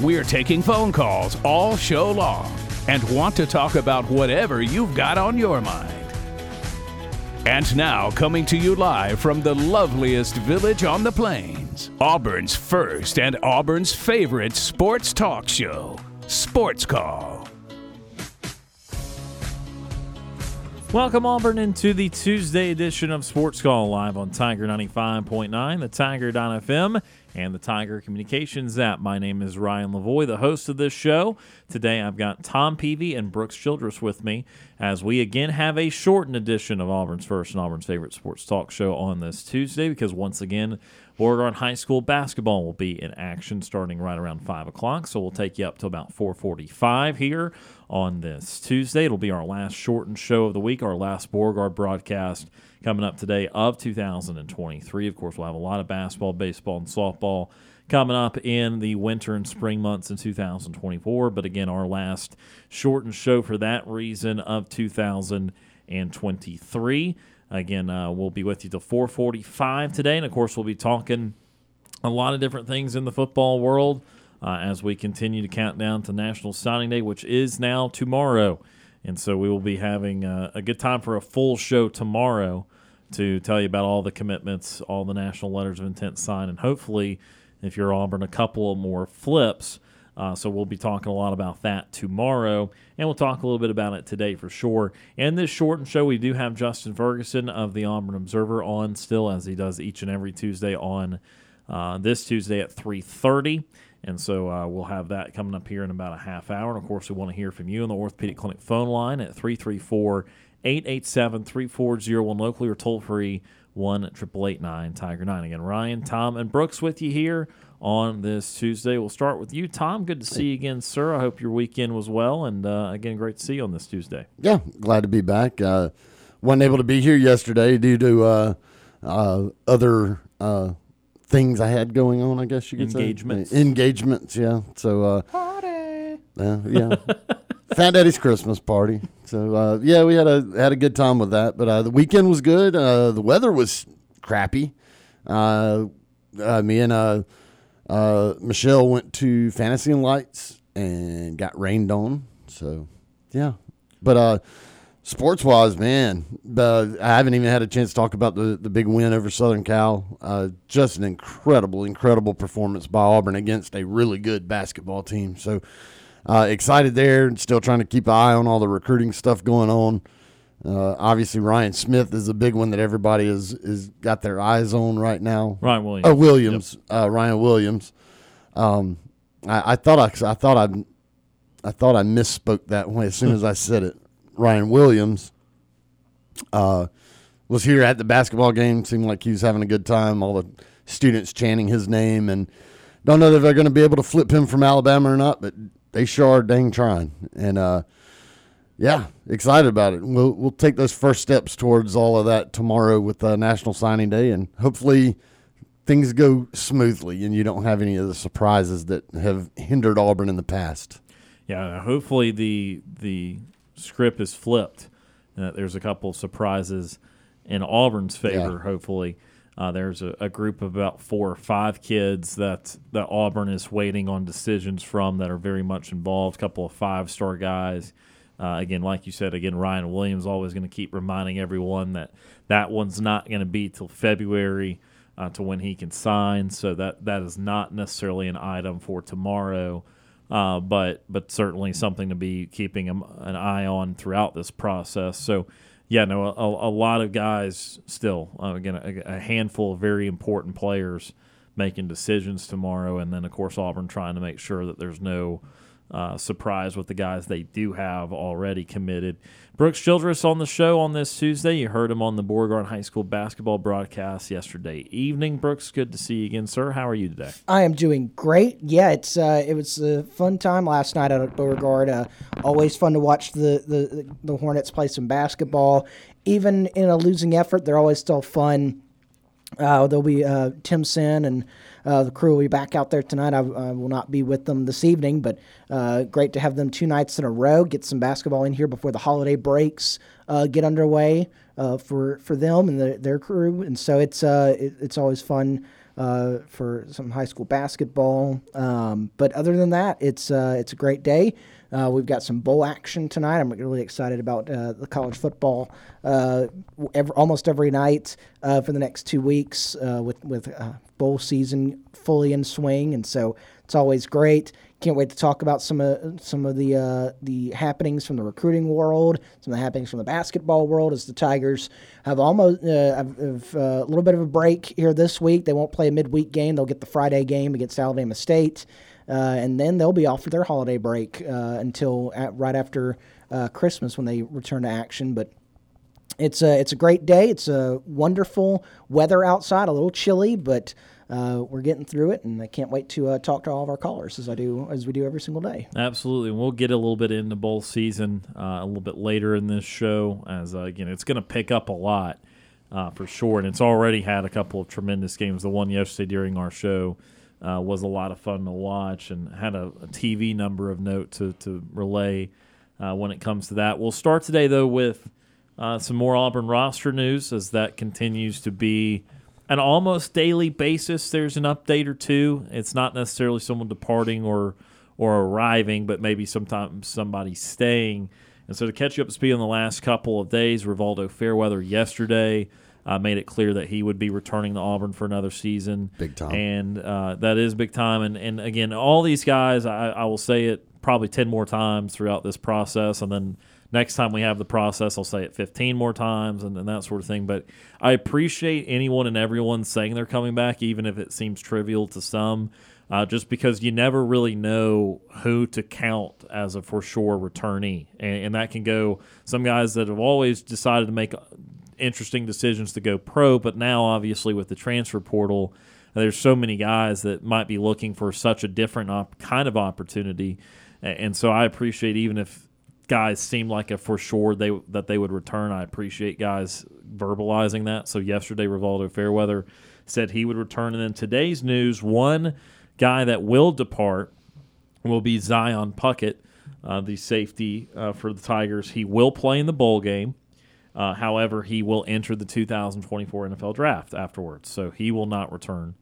We're taking phone calls all show long and want to talk about whatever you've got on your mind. And now, coming to you live from the loveliest village on the plains, Auburn's first and Auburn's favorite sports talk show, Sports Call. Welcome, Auburn, into the Tuesday edition of Sports Call live on Tiger 95.9, the Tiger.fm, and the Tiger Communications app. My name is Ryan Lavoie, the host of this show. Today I've got Tom Peavy and Brooks Childress with me as we again have a shortened edition of Auburn's first and Auburn's favorite sports talk show on this Tuesday because once again, Beauregard High School basketball will be in action starting right around 5 o'clock. So we'll take you up to about 445 here on this Tuesday. It'll be our last shortened show of the week, our last Beauregard broadcast coming up today of 2023. Of course, we'll have a lot of basketball, baseball, and softball coming up in the winter and spring months in 2024. But again, our last shortened show for that reason of 2023. Again, uh, we'll be with you till 4:45 today, and of course, we'll be talking a lot of different things in the football world uh, as we continue to count down to National Signing Day, which is now tomorrow. And so we will be having uh, a good time for a full show tomorrow to tell you about all the commitments, all the national letters of intent signed, and hopefully, if you're Auburn, a couple more flips. Uh, so we'll be talking a lot about that tomorrow, and we'll talk a little bit about it today for sure. And this shortened show, we do have Justin Ferguson of the Auburn Observer on still, as he does each and every Tuesday on uh, this Tuesday at 3:30. And so uh, we'll have that coming up here in about a half hour. And of course, we want to hear from you on the Orthopedic Clinic phone line at 334 887 3401 locally or toll free 1 Tiger 9. Again, Ryan, Tom, and Brooks with you here on this Tuesday. We'll start with you, Tom. Good to see you again, sir. I hope your weekend was well. And uh, again, great to see you on this Tuesday. Yeah, glad to be back. Uh, wasn't able to be here yesterday due to uh, uh other uh, things I had going on, I guess you could Engagements. say. Engagements. yeah. So, uh, party. yeah. Fat Daddy's Christmas party. So uh, yeah, we had a had a good time with that. But uh, the weekend was good. Uh, the weather was crappy. Uh, uh, me and uh, Michelle went to Fantasy and Lights and got rained on. So yeah, but sports wise, man, I haven't even had a chance to talk about the the big win over Southern Cal. just an incredible, incredible performance by Auburn against a really good basketball team. So uh, excited there and still trying to keep an eye on all the recruiting stuff going on. Uh, obviously, Ryan Smith is a big one that everybody is is got their eyes on right now. Ryan Williams. Oh, Williams. Yep. Uh, Ryan Williams. Um, I, I, thought I, I thought I, I thought I misspoke that way as soon as I said it. Ryan Williams. Uh, was here at the basketball game. Seemed like he was having a good time. All the students chanting his name, and don't know if they're going to be able to flip him from Alabama or not. But they sure are dang trying. And uh, yeah, excited about it. We'll we'll take those first steps towards all of that tomorrow with uh, National Signing Day, and hopefully things go smoothly and you don't have any of the surprises that have hindered Auburn in the past. Yeah, hopefully the the script is flipped. Uh, there's a couple of surprises in Auburn's favor. Yeah. Hopefully. Uh, there's a, a, group of about four or five kids that that Auburn is waiting on decisions from that are very much involved. A couple of five star guys. Uh, again, like you said, again Ryan Williams always going to keep reminding everyone that that one's not going to be till February uh, to when he can sign. So that that is not necessarily an item for tomorrow. Uh, but but certainly something to be keeping an eye on throughout this process. So yeah, no, a, a lot of guys still. Uh, again, a, a, handful of very important players making decisions tomorrow, and then of course Auburn trying to make sure that there's no uh, surprised with the guys they do have already committed. Brooks Childress on the show on this Tuesday. You heard him on the Beauregard High School basketball broadcast yesterday evening. Brooks, good to see you again, sir. How are you today? I am doing great. Yeah, it's uh, it was a fun time last night out at Beauregard. Uh, always fun to watch the, the the Hornets play some basketball. Even in a losing effort, they're always still fun. Uh, there'll be uh, Tim Sin and the crew will be back out there tonight. I, I, will not be with them this evening, but uh, great to have them two nights in a row. Get some basketball in here before the holiday breaks uh, get underway uh, for for them and the, their crew. And so it's uh, it, it's always fun. Uh, for some high school basketball, um, but other than that, it's it's a great day. Uh, we've got some bowl action tonight. I'm really excited about uh, the college football uh, every, almost every night uh, for the next two weeks uh, with with uh, bowl season fully in swing, and so it's always great. Can't wait to talk about some of some of the the happenings from the recruiting world, some of the happenings from the basketball world as the Tigers have almost have, have a little bit of a break here this week. They won't play a midweek game. They'll get the Friday game against Alabama State. Uh, and then they'll be off for their holiday break uh, until at, right after uh, Christmas when they return to action. But it's a it's a great day. It's a wonderful weather outside. A little chilly, but uh, we're getting through it, and I can't wait to uh, talk to all of our callers as I do as we do every single day. Absolutely, and we'll get a little bit into bowl season uh, a little bit later in this show. As again, it's going to pick up a lot for sure, and it's already had a couple of tremendous games. The one yesterday during our show uh, was a lot of fun to watch and had a, a TV number of note to, to relay uh, when it comes to that. We'll start today, though, with uh, some more Auburn roster news as that continues to be an almost daily basis. There's an update or two. It's not necessarily someone departing or or arriving, but maybe sometimes somebody staying. And so to catch you up to speed on the last couple of days, Rivaldo Fairweather yesterday – uh, made it clear that he would be returning to Auburn for another season. Big time. And uh, that is big time. And, and again, all these guys, I, I will say it probably 10 more times throughout this process. And then next time we have the process, I'll say it 15 more times and, and that sort of thing. But I appreciate anyone and everyone saying they're coming back, even if it seems trivial to some. Uh, just because you never really know who to count as a for sure returnee. And, and, that can go some guys that have always decided to make interesting decisions to go pro. But now, obviously, with the transfer portal, there's so many guys that might be looking for such a different op- kind of opportunity. And so I appreciate even if guys seem like a for sure they that they would return. I appreciate guys verbalizing that. So yesterday, Rivaldo Fairweather said he would return, and then today's news: one guy that will depart will be Zion Puckett, uh, the safety uh, for the Tigers. He will play in the bowl game. Uh, however, he will enter the 2024 NFL draft afterwards, so he will not return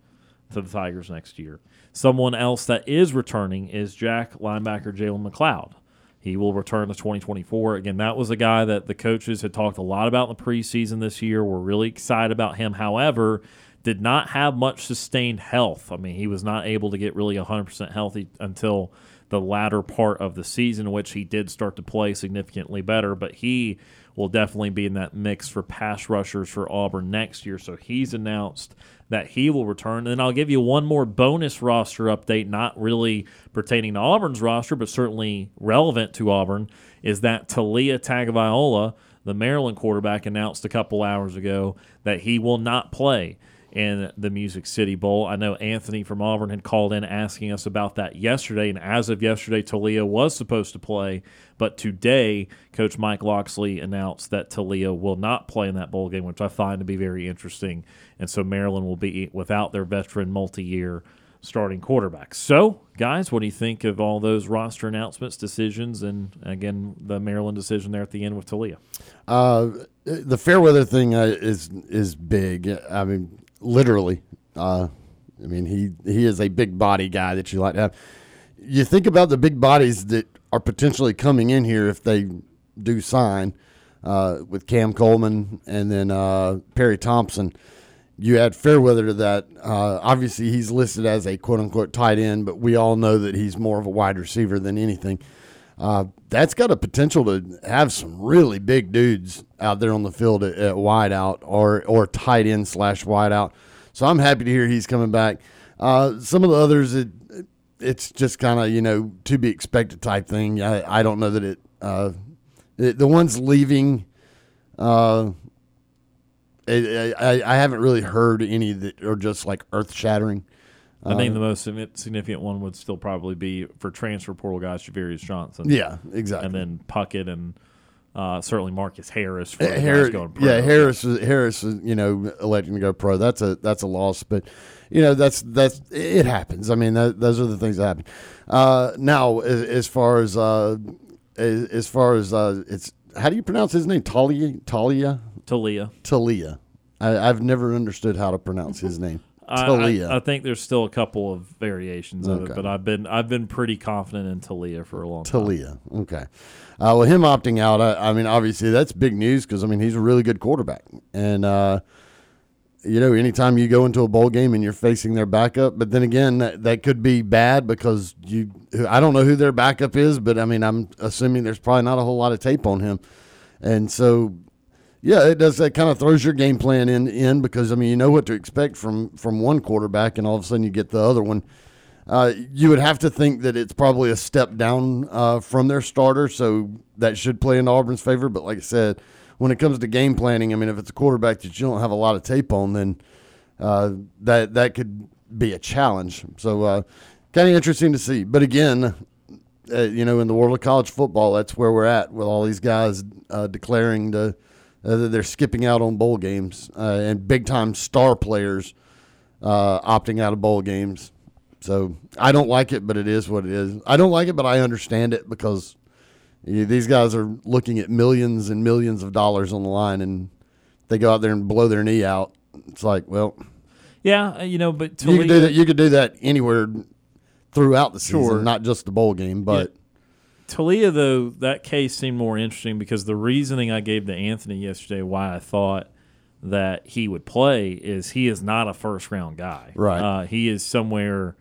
to the Tigers next year. Someone else that is returning is Jack linebacker Jalen McLeod. He will return to 2024. Again, that was a guy that the coaches had talked a lot about in the preseason this year. We're really excited about him. However, did not have much sustained health. I mean, he was not able to get really 100% healthy until the latter part of the season, which he did start to play significantly better. But he will definitely be in that mix for pass rushers for Auburn next year. So he's announced that he will return. And then I'll give you one more bonus roster update, not really pertaining to Auburn's roster, but certainly relevant to Auburn, is that Taulia Tagovailoa, the Maryland quarterback, announced a couple hours ago that he will not play in the Music City Bowl. I know Anthony from Auburn had called in asking us about that yesterday, and as of yesterday, Taulia was supposed to play, but today, Coach Mike Locksley announced that Taulia will not play in that bowl game, which I find to be very interesting. And so Maryland will be without their veteran multi-year starting quarterback. So, guys, what do you think of all those roster announcements, decisions, and again the Maryland decision there at the end with Taulia? Uh, the Fairweather thing uh, is is big. I mean, literally. Uh, I mean, he he is a big body guy that you like to have. You think about the big bodies that are potentially coming in here if they do sign uh, with Cam Coleman and then uh, Perry Thompson. You add Fairweather to that. Uh, obviously, he's listed as a quote unquote tight end, but we all know that he's more of a wide receiver than anything. Uh, that's got a potential to have some really big dudes out there on the field at, at wide out or or tight end slash wideout. So I'm happy to hear he's coming back. Uh, some of the others, it, it's just kind of you know to be expected type thing. I, I don't know that it, uh, it the ones leaving. Uh, I, I haven't really heard any that are just like earth shattering. I think the most significant one would still probably be for transfer portal guys, Javarius Johnson. Yeah, exactly. And then Puckett and uh, certainly Marcus Harris for the Harris, going pro. yeah, Harris, is- Harris, is, you know, electing to go pro. That's a that's a loss, but you know that's that's it happens. I mean, that, those are the things that happen. Uh, now, as, as far as uh, as, as far as uh, it's how do you pronounce his name? Taulia, Taulia, Taulia. Taulia. I, I've never understood how to pronounce his name. I- Taulia. I, I think there's still a couple of variations of Okay. it, but I've been I've been pretty confident in Taulia for a long time. Taulia. Okay. Uh, well, him opting out, I, I mean, obviously that's big news because I mean he's a really good quarterback, and uh, you know, anytime you go into a bowl game and you're facing their backup, but then again, that, that could be bad because you, I don't know who their backup is, but I mean, I'm assuming there's probably not a whole lot of tape on him, and so. Yeah, it does. That kind of throws your game plan in in because I mean you know what to expect from from one quarterback, and all of a sudden you get the other one uh, you would have to think that it's probably a step down uh, from their starter, so that should play in Auburn's favor. But like I said, when it comes to game planning, I mean, if it's a quarterback that you don't have a lot of tape on, then uh, that that could be a challenge. So uh, kind of interesting to see. But again, uh, you know, in the world of college football, that's where we're at with all these guys uh, declaring to, uh, they're skipping out on bowl games uh, and big time star players uh, opting out of bowl games. So I don't like it, but it is what it is. I don't like it, but I understand it because you these guys are looking at millions and millions of dollars on the line, and they go out there and blow their knee out. It's like, well, Yeah, uh, you know, but you could do that. You could do that anywhere throughout the season, Sure. not just the bowl game. But Taulia, though, that case seemed more interesting because the reasoning I gave to Anthony yesterday why I thought that he would play is he is not a first round guy. Right. Uh, he is somewhere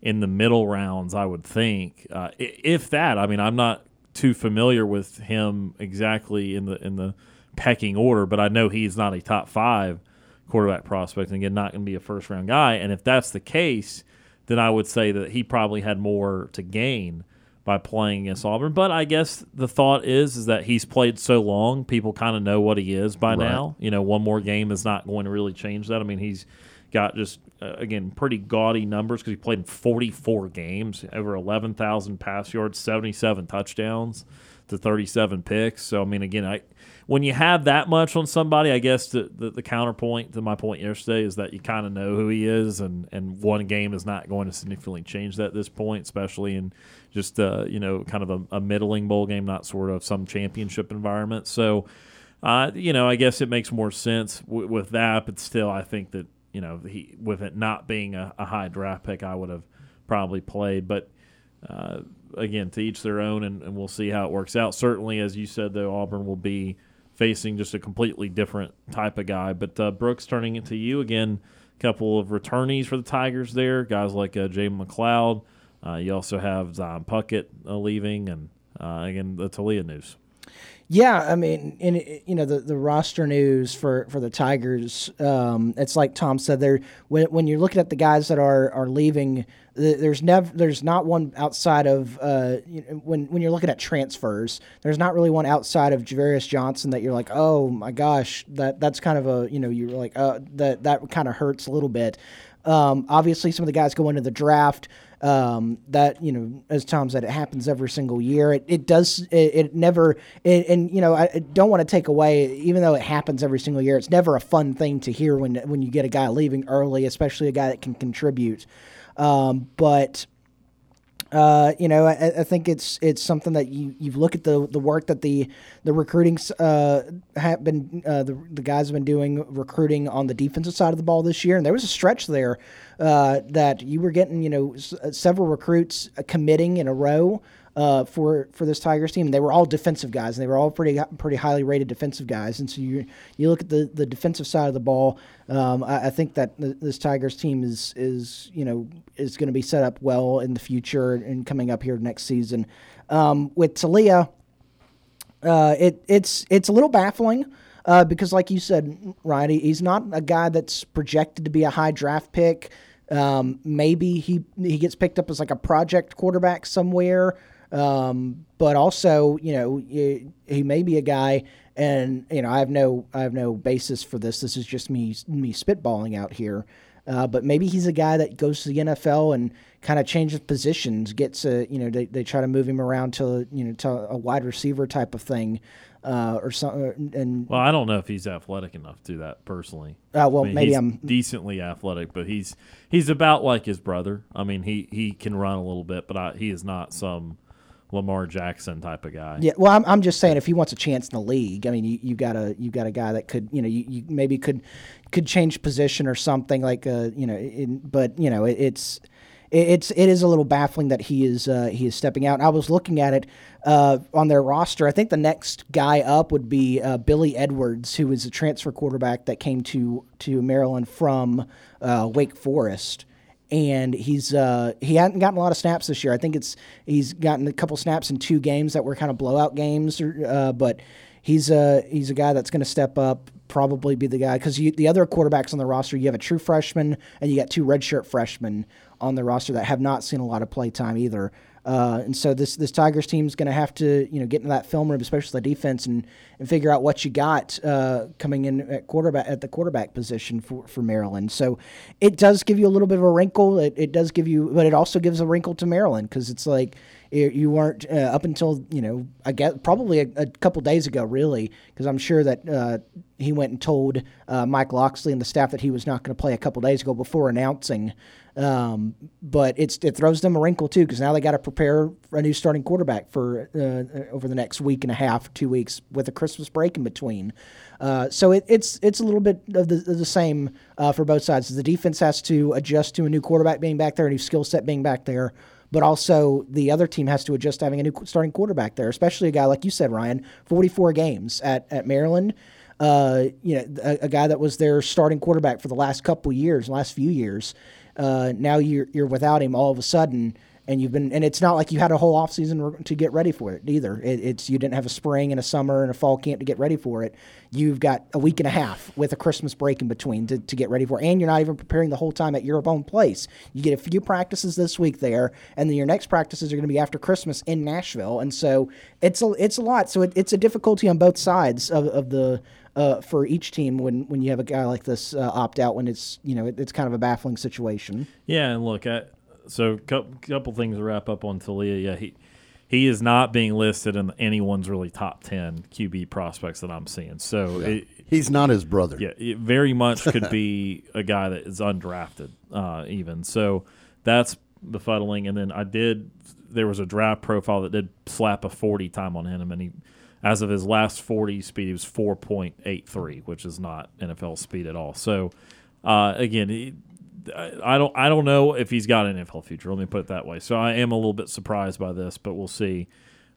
in the middle rounds, I would think. Uh, if that, I mean, I'm not too familiar with him exactly in the in the pecking order, but I know he's not a top five quarterback prospect, and again, not going to be a first round guy. And if that's the case, then I would say that he probably had more to gain by playing against Auburn. But I guess the thought is is that he's played so long, people kind of know what he is by now. You know, one more game is not going to really change that. I mean, he's got just uh, again pretty gaudy numbers because he played in 44 games, over 11,000 pass yards, 77 touchdowns to 37 picks. So I mean, again, I when you have that much on somebody, I guess the, the, the counterpoint to my point yesterday is that you kind of know who he is, and, and one game is not going to significantly change that at this point, especially in just uh, you know kind of a, a middling bowl game, not sort of some championship environment. So, uh, you know, I guess it makes more sense w- with that, but still, I think that you know he with it not being a, a high draft pick, I would have probably played, but. Uh, again, to each their own, and, and we'll see how it works out. Certainly, as you said, though, Auburn will be facing just a completely different type of guy. But uh, Brooks, turning it to you again, a couple of returnees for the Tigers there, guys like uh, Jay McLeod. Uh, you also have Zion Puckett uh, leaving, and uh, again the Taulia news. Yeah, I mean, in you know the, the roster news for, for the Tigers, um, it's like Tom said. There, when, when you're looking at the guys that are are leaving, there's never there's not one outside of uh, you know, when when you're looking at transfers. There's not really one outside of Javarius Johnson that you're like, oh my gosh, that that's kind of a you know you're like uh, that that kind of hurts a little bit. Um, obviously, some of the guys go into the draft. Um, that you know, as Tom said, it happens every single year. It, it does. It, it never. It, and you know, I don't want to take away, even though it happens every single year. It's never a fun thing to hear when when you get a guy leaving early, especially a guy that can contribute. Um, but uh, you know, I, I think it's it's something that you you look at the the work that the the recruiting uh, have been uh, the the guys have been doing recruiting on the defensive side of the ball this year, and there was a stretch there uh, that you were getting you know s- several recruits uh, committing in a row. Uh, for for this Tigers team, they were all defensive guys, and they were all pretty pretty highly rated defensive guys. And so you you look at the, the defensive side of the ball. Um, I, I think that th- this Tigers team is is you know is going to be set up well in the future and coming up here next season. Um, with Taulia, uh, it it's it's a little baffling uh, because, like you said, Ryan, he- he's not a guy that's projected to be a high draft pick. Um, maybe he he gets picked up as like a project quarterback somewhere. Um, but also, you know, he, he may be a guy, and you know, I have no I have no basis for this. This is just me me spitballing out here. Uh, but maybe he's a guy that goes to the NFL and kind of changes positions, gets a you know they, they try to move him around to you know to a wide receiver type of thing. Uh, or something, and Well, I don't know if he's athletic enough to do that personally. Uh, well, I mean, maybe he's I'm- decently athletic, but he's he's about like his brother. I mean, he he can run a little bit, but I, he is not some Lamar Jackson type of guy. Yeah, well, I'm, I'm just saying if he wants a chance in the league, I mean, you, you got a you got a guy that could, you know, you, you maybe could could change position or something like, uh, you know, in, but you know, it, it's it, it's it is a little baffling that he is uh, he is stepping out. I was looking at it uh, on their roster. I think the next guy up would be uh, Billy Edwards, who is a transfer quarterback that came to to Maryland from uh, Wake Forest and he's uh, he hadn't gotten a lot of snaps this year. I think it's he's gotten a couple snaps in two games that were kind of blowout games, uh, but he's a he's a guy that's going to step up, probably be the guy because the other quarterbacks on the roster, you have a true freshman and you got two redshirt freshmen on the roster that have not seen a lot of play time either. Uh, and so this this Tigers team is going to have to you know get into that film room, especially the defense, and, and figure out what you got uh, coming in at quarterback at the quarterback position for, for Maryland. So it does give you a little bit of a wrinkle. It, it does give you, but it also gives a wrinkle to Maryland because it's like you you weren't uh, up until you know I guess probably a, a couple days ago really because I'm sure that uh, he went and told uh, Mike Locksley and the staff that he was not going to play a couple days ago before announcing. Um, but it's it throws them a wrinkle too because now they got to prepare a new starting quarterback for uh, over the next week and a half, two weeks with a Christmas break in between. Uh, so it, it's it's a little bit of the, of the same uh, for both sides. The defense has to adjust to a new quarterback being back there, a new skill set being back there, but also the other team has to adjust to having a new starting quarterback there, especially a guy like you said, Ryan, 44 games at, at Maryland. Uh, you know, a, a, guy that was their starting quarterback for the last couple years, last few years. Uh, now you're you're without him all of a sudden, and you've been and it's not like you had a whole off season to get ready for it either. It, it's you didn't have a spring and a summer and a fall camp to get ready for it. You've got a week and a half with a Christmas break in between to, to get ready for, it. and you're not even preparing the whole time at your own place. You get a few practices this week there, and then your next practices are going to be after Christmas in Nashville, and so it's a it's a lot. So it, it's a difficulty on both sides of, of the uh, for each team when, when you have a guy like this uh, opt out when it's you know it, it's kind of a baffling situation. Yeah, and look, I, so couple, couple things to wrap up on Taulia. Yeah, he he is not being listed in anyone's really top ten QB prospects that I'm seeing. So Yeah. it, He's not his brother. yeah, it very much could be a guy that is undrafted, uh, even. So that's befuddling. And then I did. There was a draft profile that did slap a 40 time on him, and he, as of his last 40 speed, he was 4.83, which is not NFL speed at all. So uh, again, he, I don't I don't know if he's got an NFL future. Let me put it that way. So I am a little bit surprised by this, but we'll see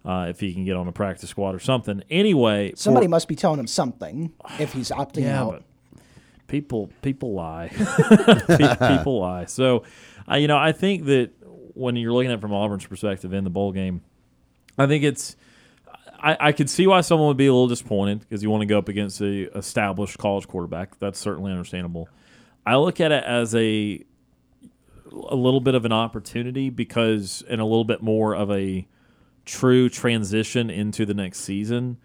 uh, if he can get on a practice squad or something. Anyway, for- Somebody must be telling him something if he's opting yeah, out. people people lie. People lie. So, uh, you know, I think that when you're looking at it from Auburn's perspective in the bowl game, I think it's. I, I could see why someone would be a little disappointed because you want to go up against a established college quarterback. That's certainly understandable. I look at it as a a little bit of an opportunity because and a little bit more of a true transition into the next season.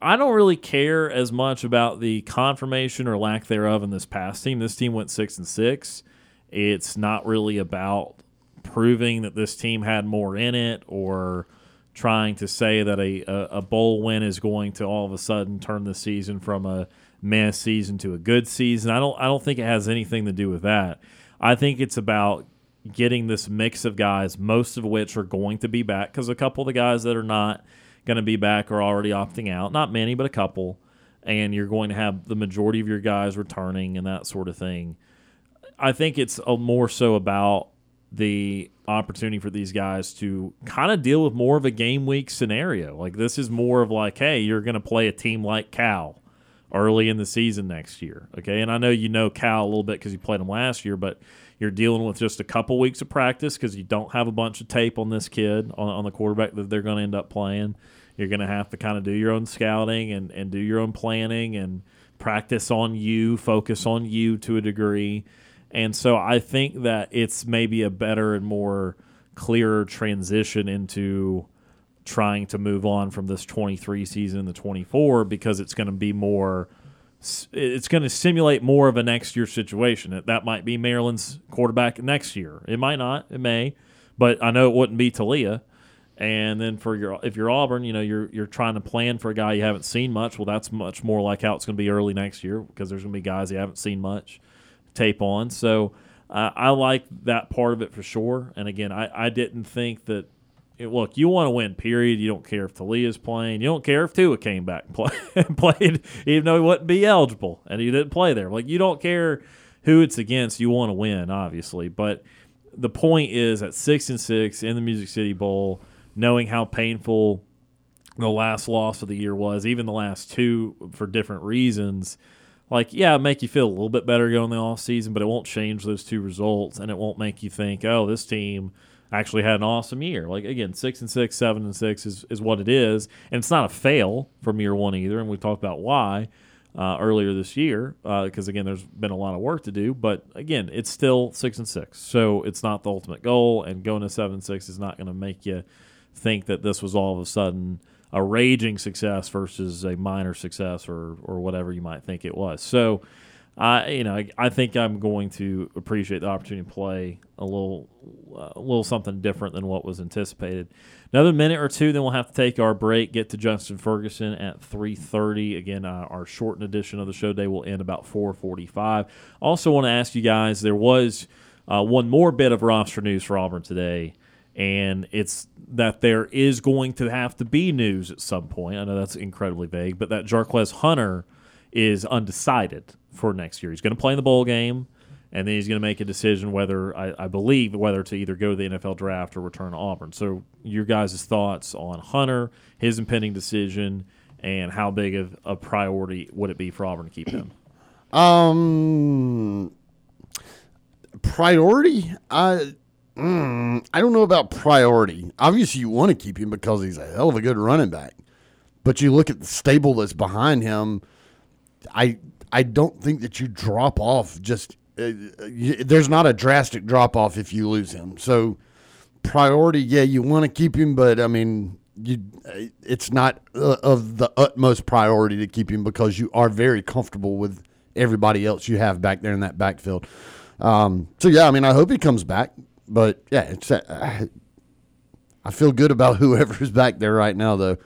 I don't really care as much about the confirmation or lack thereof in this past team. This team went six and six. It's not really about proving that this team had more in it or trying to say that a, a, bowl win is going to all of a sudden turn the season from a meh season to a good season. I don't I don't think it has anything to do with that. I think it's about getting this mix of guys, most of which are going to be back because a couple of the guys that are not going to be back are already opting out. Not many, but a couple. And you're going to have the majority of your guys returning and that sort of thing. I think it's a more so about the opportunity for these guys to kind of deal with more of a game week scenario. Like this is more of like, hey, you're going to play a team like Cal early in the season next year. Okay, and I know you know Cal a little bit because you played them last year, but you're dealing with just a couple weeks of practice because you don't have a bunch of tape on this kid on, on the quarterback that they're going to end up playing. You're going to have to kind of do your own scouting and, and do your own planning and practice on you, focus on you to a degree. And so I think that it's maybe a better and more clearer transition into trying to move on from this 23 season to 24 because it's going to be more it's going to simulate more of a next year situation. That might be Maryland's quarterback next year. It might not. It may, but I know it wouldn't be Taulia. And then for your if you're Auburn, you know you're you're trying to plan for a guy you haven't seen much. Well, that's much more like how it's going to be early next year because there's going to be guys you haven't seen much tape on. So uh, I like that part of it for sure. And again, I, I didn't think that. It, look, you want to win. Period. You don't care if Taulia's playing. You don't care if Tua came back and, play, and played, even though he wouldn't be eligible and he didn't play there. Like you don't care who it's against. You want to win, obviously. But the point is, at six and six in the Music City Bowl, knowing how painful the last loss of the year was, even the last two for different reasons like yeah, make you feel a little bit better going the off season, but it won't change those two results, and it won't make you think, oh, this team actually had an awesome year. Like again, six and six, seven and six is is what it is, and it's not a fail from year one either. And we talked about why uh, earlier this year because uh, again, there's been a lot of work to do, but again, it's still six and six, so it's not the ultimate goal. And going to seven six is not going to make you think that this was all of a sudden a raging success versus a minor success or or whatever you might think it was. So, I you know I, think I'm going to appreciate the opportunity to play a little uh, a little something different than what was anticipated. Another minute or two, then we'll have to take our break. Get to Justin Ferguson at 3:30. Again, uh, our shortened edition of the show day will end about 4:45. Also, want to ask you guys: there was uh, one more bit of roster news for Auburn today and it's that there is going to have to be news at some point. I know that's incredibly vague, but that Jarquez Hunter is undecided for next year. He's going to play in the bowl game, and then he's going to make a decision whether I, I, believe whether to either go to the NFL draft or return to Auburn. So, your guys' thoughts on Hunter, his impending decision, and how big of a priority would it be for Auburn to keep him? Um, priority. I Mm, I don't know about priority. Obviously, you want to keep him because he's a hell of a good running back. But you look at the stable that's behind him. I I don't think that you drop off. Just uh, you, there's not a drastic drop off if you lose him. So priority, yeah, you want to keep him, but I mean, you it's not uh, of the utmost priority to keep him because you are very comfortable with everybody else you have back there in that backfield. Um, so yeah, I mean, I hope he comes back. But yeah, it's. Uh, I feel good about whoever's back there right now, though.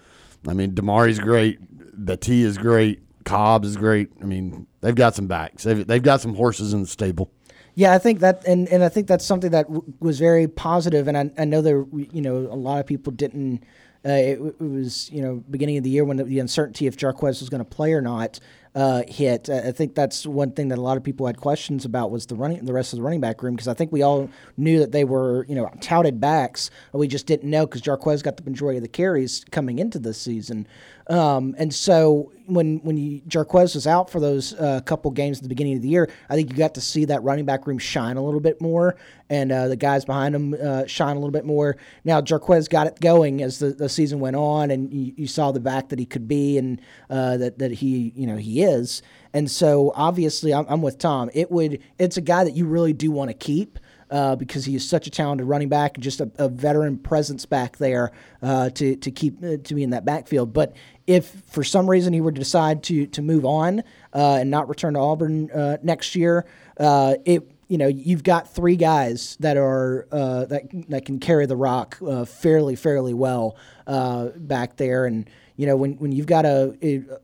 I mean, Damari's great. Battie is great. Cobbs is great. I mean, they've got some backs. They've, they've got some horses in the stable. Yeah, I think that, and, and I think that's something that w- was very positive. And I, I know there, you know, a lot of people didn't. Uh, it, it, was, you know, beginning of the year when the, the uncertainty if Jarquez was going to play or not uh, hit. I think that's one thing that a lot of people had questions about was the running, the rest of the running back room because I think we all knew that they were you know touted backs. We just didn't know because Jarquez got the majority of the carries coming into this season. Um, and so when when you, Jarquez was out for those uh, couple games at the beginning of the year, I think you got to see that running back room shine a little bit more, and uh, the guys behind him uh, shine a little bit more. Now Jarquez got it going as the, the season went on, and you, you saw the back that he could be, and uh, that that he you know he is. And so obviously, I'm, I'm with Tom. It would it's a guy that you really do want to keep uh, because he is such a talented running back, and just a, a veteran presence back there uh, to to keep uh, to be in that backfield. But if for some reason he were to decide to to move on uh, and not return to Auburn uh, next year, uh, it you know you've got three guys that are that that can carry the rock fairly fairly well back there and you know, when, when you've got a,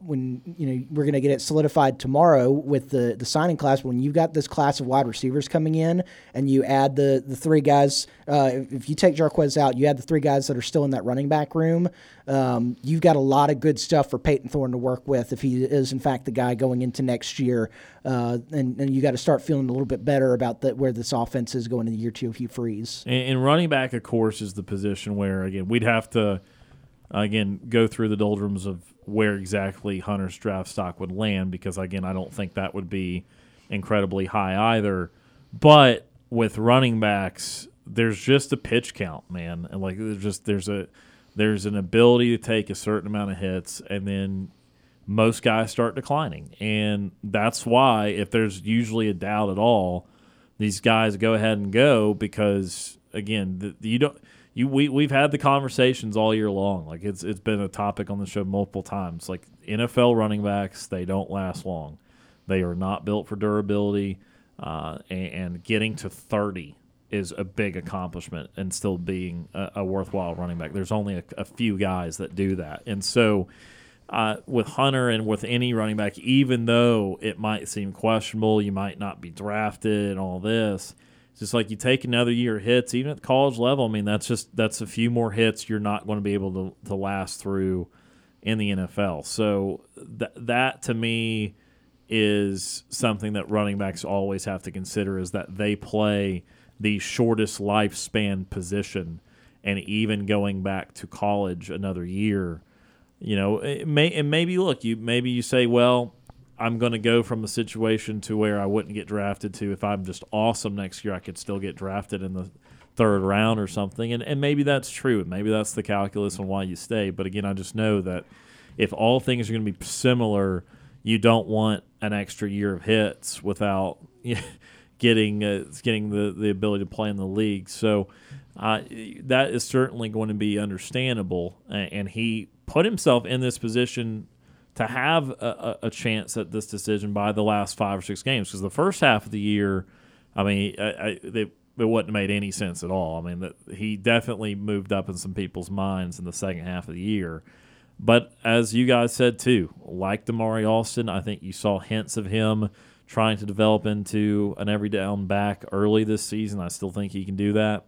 when, you know, we're going to get it solidified tomorrow with the, the signing class, when you've got this class of wide receivers coming in and you add the, the three guys, uh, if you take Jarquez out, you add the three guys that are still in that running back room, um, you've got a lot of good stuff for Payton Thorne to work with if he is, in fact, the guy going into next year. Uh, and, and you got to start feeling a little bit better about the, where this offense is going into year two if he frees. And, and running back, of course, is the position where, again, we'd have to – again go through the doldrums of where exactly Hunter's draft stock would land because again I don't think that would be incredibly high either. But with running backs, there's just a pitch count, man, and like there's just there's a there's an ability to take a certain amount of hits and then most guys start declining. And that's why if there's usually a doubt at all these guys go ahead and go because again, the, you don't you we we've had the conversations all year long. Like it's it's been a topic on the show multiple times. Like NFL running backs, they don't last long. They are not built for durability, uh, and, and, getting to thirty is a big accomplishment, and still being a, a worthwhile running back. There's only a, a, few guys that do that, and so. Uh, with Hunter and with any running back, even though it might seem questionable, you might not be drafted and all this, just like you take another year of hits, even at the college level. I mean, that's just that's a few more hits you're not going to be able to, to last through in the NFL. So that that to me is something that running backs always have to consider is that they play the shortest lifespan position, and even going back to college another year, you know, it may and maybe look you maybe you say, well, I'm going to go from a situation to where I wouldn't get drafted to if I'm just awesome next year, I could still get drafted in the third round or something. And, and maybe that's true. Maybe that's the calculus on why you stay. But again, I just know that if all things are going to be similar, you don't want an extra year of hits without getting uh, getting the, the ability to play in the league. So uh, that is certainly going to be understandable. And he put himself in this position to have a, a, chance at this decision by the last five or six games because the first half of the year, I mean, I, I, they, it wouldn't have made any sense at all. I mean, that he definitely moved up in some people's minds in the second half of the year. But as you guys said too, like Damari Alston, I think you saw hints of him trying to develop into an every down back early this season. I still think he can do that.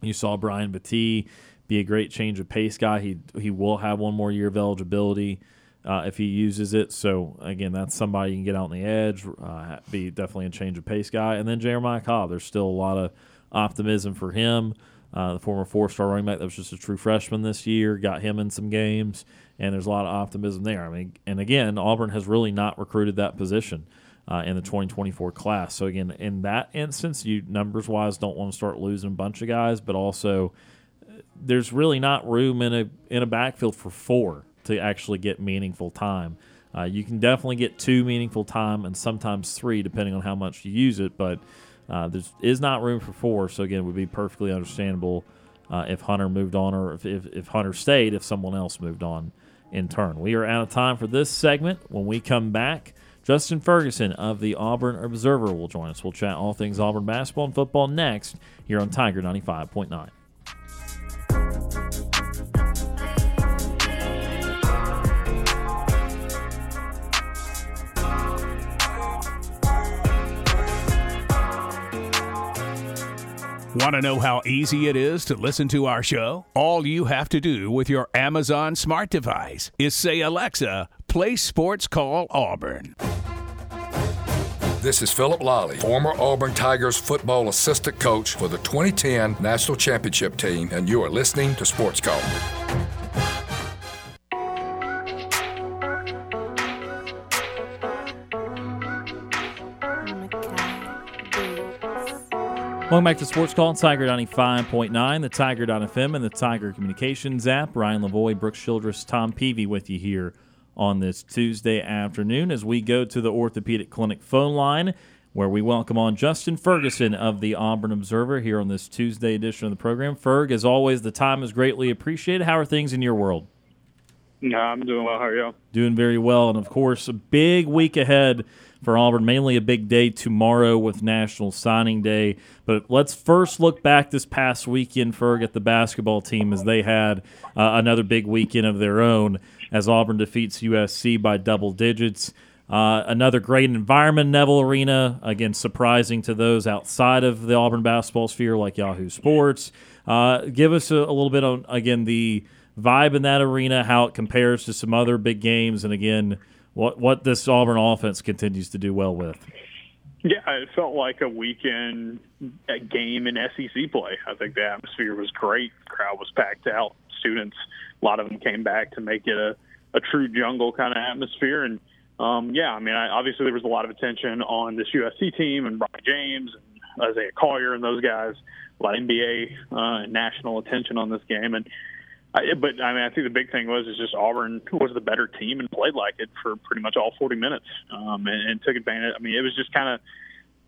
You saw Brian Battie be a great change of pace guy. He he will have one more year of eligibility uh, if he uses it. So again, that's somebody you can get out on the edge, uh, be definitely a change of pace guy. And then Jeremiah Cobb, there's still a lot of optimism for him. Uh, the former four-star running back that was just a true freshman this year, got him in some games, and there's a lot of optimism there. I mean, and again, Auburn has really not recruited that position. Uh, in the 2024 class. So again, in that instance, you numbers wise don't want to start losing a bunch of guys, but also uh, there's really not room in a in a backfield for four to actually get meaningful time. Uh, you can definitely get two meaningful time and sometimes three, depending on how much you use it. But uh, there is not room for four. So again, it would be perfectly understandable uh, if Hunter moved on, or if, if, if Hunter stayed, if someone else moved on in turn. We are out of time for this segment. When we come back, Justin Ferguson of the Auburn Observer will join us. We'll chat all things Auburn basketball and football next here on Tiger 95.9. Want to know how easy it is to listen to our show? All you have to do with your Amazon smart device is say, Alexa, play Sports Call Auburn. This is Phillip Lolley, former Auburn Tigers football assistant coach for the 2010 National Championship team, and you are listening to Sports Call. Welcome back to Sports Call on Tiger 95.9, the Tiger.fm, and the Tiger Communications app. Ryan Lavoie, Brooks Childress, Tom Peavy with you here on this Tuesday afternoon as we go to the Orthopedic Clinic phone line where we welcome on Justin Ferguson of the Auburn Observer here on this Tuesday edition of the program. Ferg, as always, the time is greatly appreciated. How are things in your world? No, I'm doing well. How are you? Doing very well. And of course, a big week ahead for Auburn. Mainly a big day tomorrow with National Signing Day. But let's first look back this past weekend, Ferg, at the basketball team as they had uh, another big weekend of their own as Auburn defeats USC by double digits. Uh, another great environment, Neville Arena. Again, surprising to those outside of the Auburn basketball sphere like Yahoo Sports. Uh, give us a, a little bit on, again, the vibe in that arena, how it compares to some other big games, and again, what what this Auburn offense continues to do well with. Yeah, it felt like a weekend a game in SEC play. I think the atmosphere was great. The crowd was packed out. Students, a lot of them came back to make it a, a true jungle kind of atmosphere. And um, yeah, I mean, I, obviously there was a lot of attention on this USC team and Bronny James and Isaiah Collier and those guys. A lot of NBA uh, national attention on this game. And I, but I mean, I think the big thing was is just Auburn was the better team and played like it for pretty much all 40 minutes, um, and, and took advantage. I mean, it was just kind of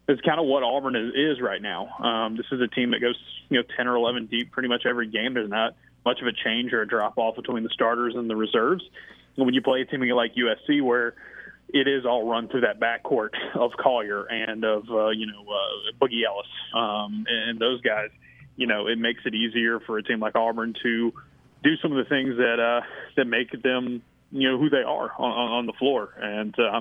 is kind of what Auburn is, is right now. Um, this is a team that goes you know 10 or 11 deep pretty much every game. There's not much of a change or a drop off between the starters and the reserves. And when you play a team like USC, where it is all run through that backcourt of Collier and of uh, you know uh, Boogie Ellis um, and those guys, you know it makes it easier for a team like Auburn to do some of the things that uh, that make them you know who they are on, on the floor, and uh,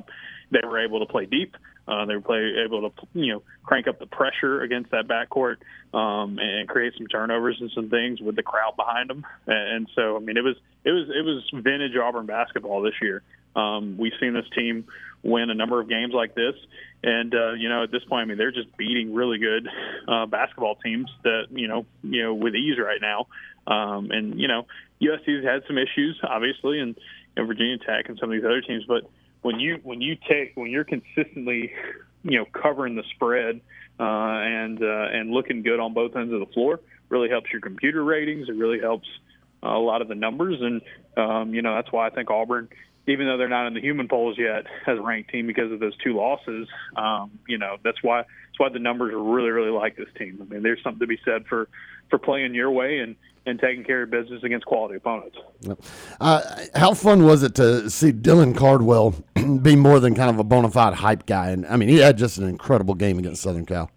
they were able to play deep. Uh, they were play, able to you know crank up the pressure against that backcourt um, and create some turnovers and some things with the crowd behind them. And so I mean it was it was it was vintage Auburn basketball this year. Um, we've seen this team win a number of games like this, and uh, you know at this point I mean they're just beating really good uh, basketball teams that you know you know with ease right now. Um, and you know USC's had some issues obviously, and, and Virginia Tech and some of these other teams, but when you when you take when you're consistently you know covering the spread uh, and uh, and looking good on both ends of the floor really helps your computer ratings. It really helps uh, a lot of the numbers, and um, you know that's why I think Auburn, even though they're not in the human polls yet, has a ranked team because of those two losses. Um, you know that's why that's why the numbers are really really like this team. I mean, there's something to be said for for playing your way and and taking care of business against quality opponents. Uh, how fun was it to see Dylan Cardwell be more than kind of a bona fide hype guy? And I mean, he had just an incredible game against Southern Cal.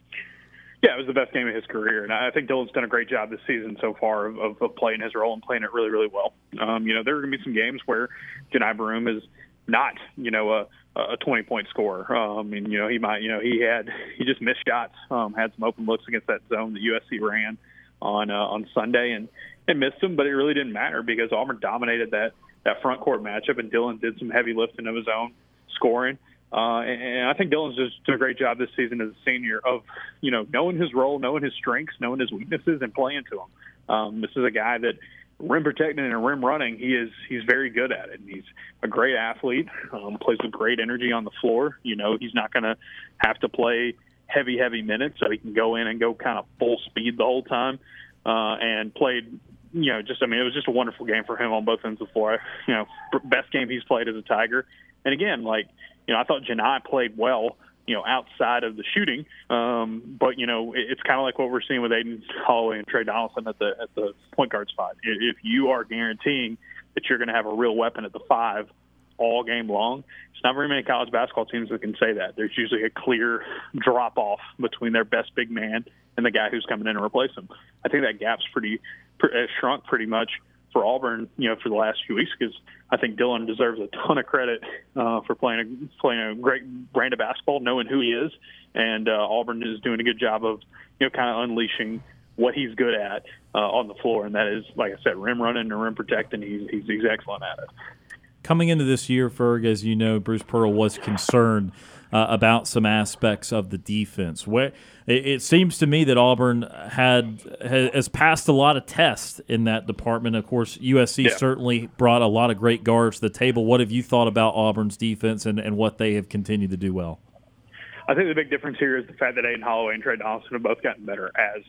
Yeah, it was the best game of his career, and I think Dylan's done a great job this season so far of, of, of playing his role and playing it really, really well. Um, you know, there are going to be some games where Johni Broome is not, you know, a, a 20 point scorer. Um, and you know, he might, you know, he had he just missed shots, um, had some open looks against that zone that USC ran on uh, on Sunday and and missed him, but it really didn't matter because Auburn dominated that that front court matchup, and Dylan did some heavy lifting of his own, scoring. Uh, and, and I think Dylan's just done a great job this season as a senior of, you know, knowing his role, knowing his strengths, knowing his weaknesses, and playing to them. Um, this is a guy that rim protecting and rim running, he is he's very good at it. And he's a great athlete, um, plays with great energy on the floor. You know, he's not going to have to play heavy, heavy minutes, so he can go in and go kind of full speed the whole time. Uh, and played, you know, just I mean, it was just a wonderful game for him on both ends of the floor. You know, best game he's played as a Tiger. And again, like you know, I thought Johni played well. You know, outside of the shooting, um, but you know, it, it's kind of like what we're seeing with Aden Holloway and Tre Donaldson at the at the point guard spot. If you are guaranteeing that you're going to have a real weapon at the five all game long. It's not very many college basketball teams that can say that. There's usually a clear drop off between their best big man and the guy who's coming in to replace him. I think that gap's pretty, pretty shrunk pretty much for Auburn, you know, for the last few weeks because I think Dylan deserves a ton of credit uh, for playing a playing a great brand of basketball, knowing who he is, and uh, Auburn is doing a good job of you know kind of unleashing what he's good at uh, on the floor, and that is, like I said, rim running and rim protecting. He's he's, he's excellent at it coming into this year, Ferg, as you know, Bruce Pearl was concerned uh, about some aspects of the defense. Where it, it, seems to me that Auburn had has passed a lot of tests in that department. Of course, USC yeah. certainly brought a lot of great guards to the table. What have you thought about Auburn's defense and, and what they have continued to do well? I think the big difference here is the fact that Aden Holloway and Tre Dawson have both gotten better as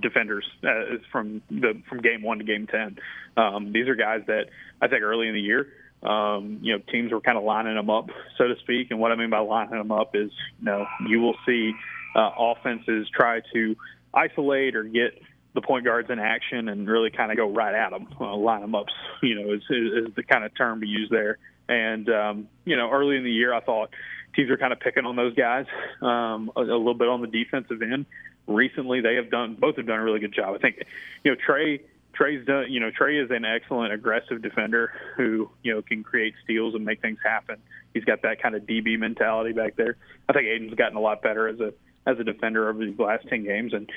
defenders uh, from the from game one to game ten. Um, these are guys that I think early in the year um, you know, teams were kind of lining them up, so to speak. And what I mean by lining them up is, you know, you will see uh, offenses try to isolate or get the point guards in action and really kind of go right at them. Uh, line them ups, you know, is, is, the kind of term to use there. And um, you know, early in the year, I thought teams were kind of picking on those guys um, a, a little bit on the defensive end. Recently, they have done both have done a really good job. I think, you know, Tre Tre's done, you know, Tre is an excellent aggressive defender who, you know, can create steals and make things happen. He's got that kind of DB mentality back there. I think Aden's gotten a lot better as a as a defender over these last ten games, and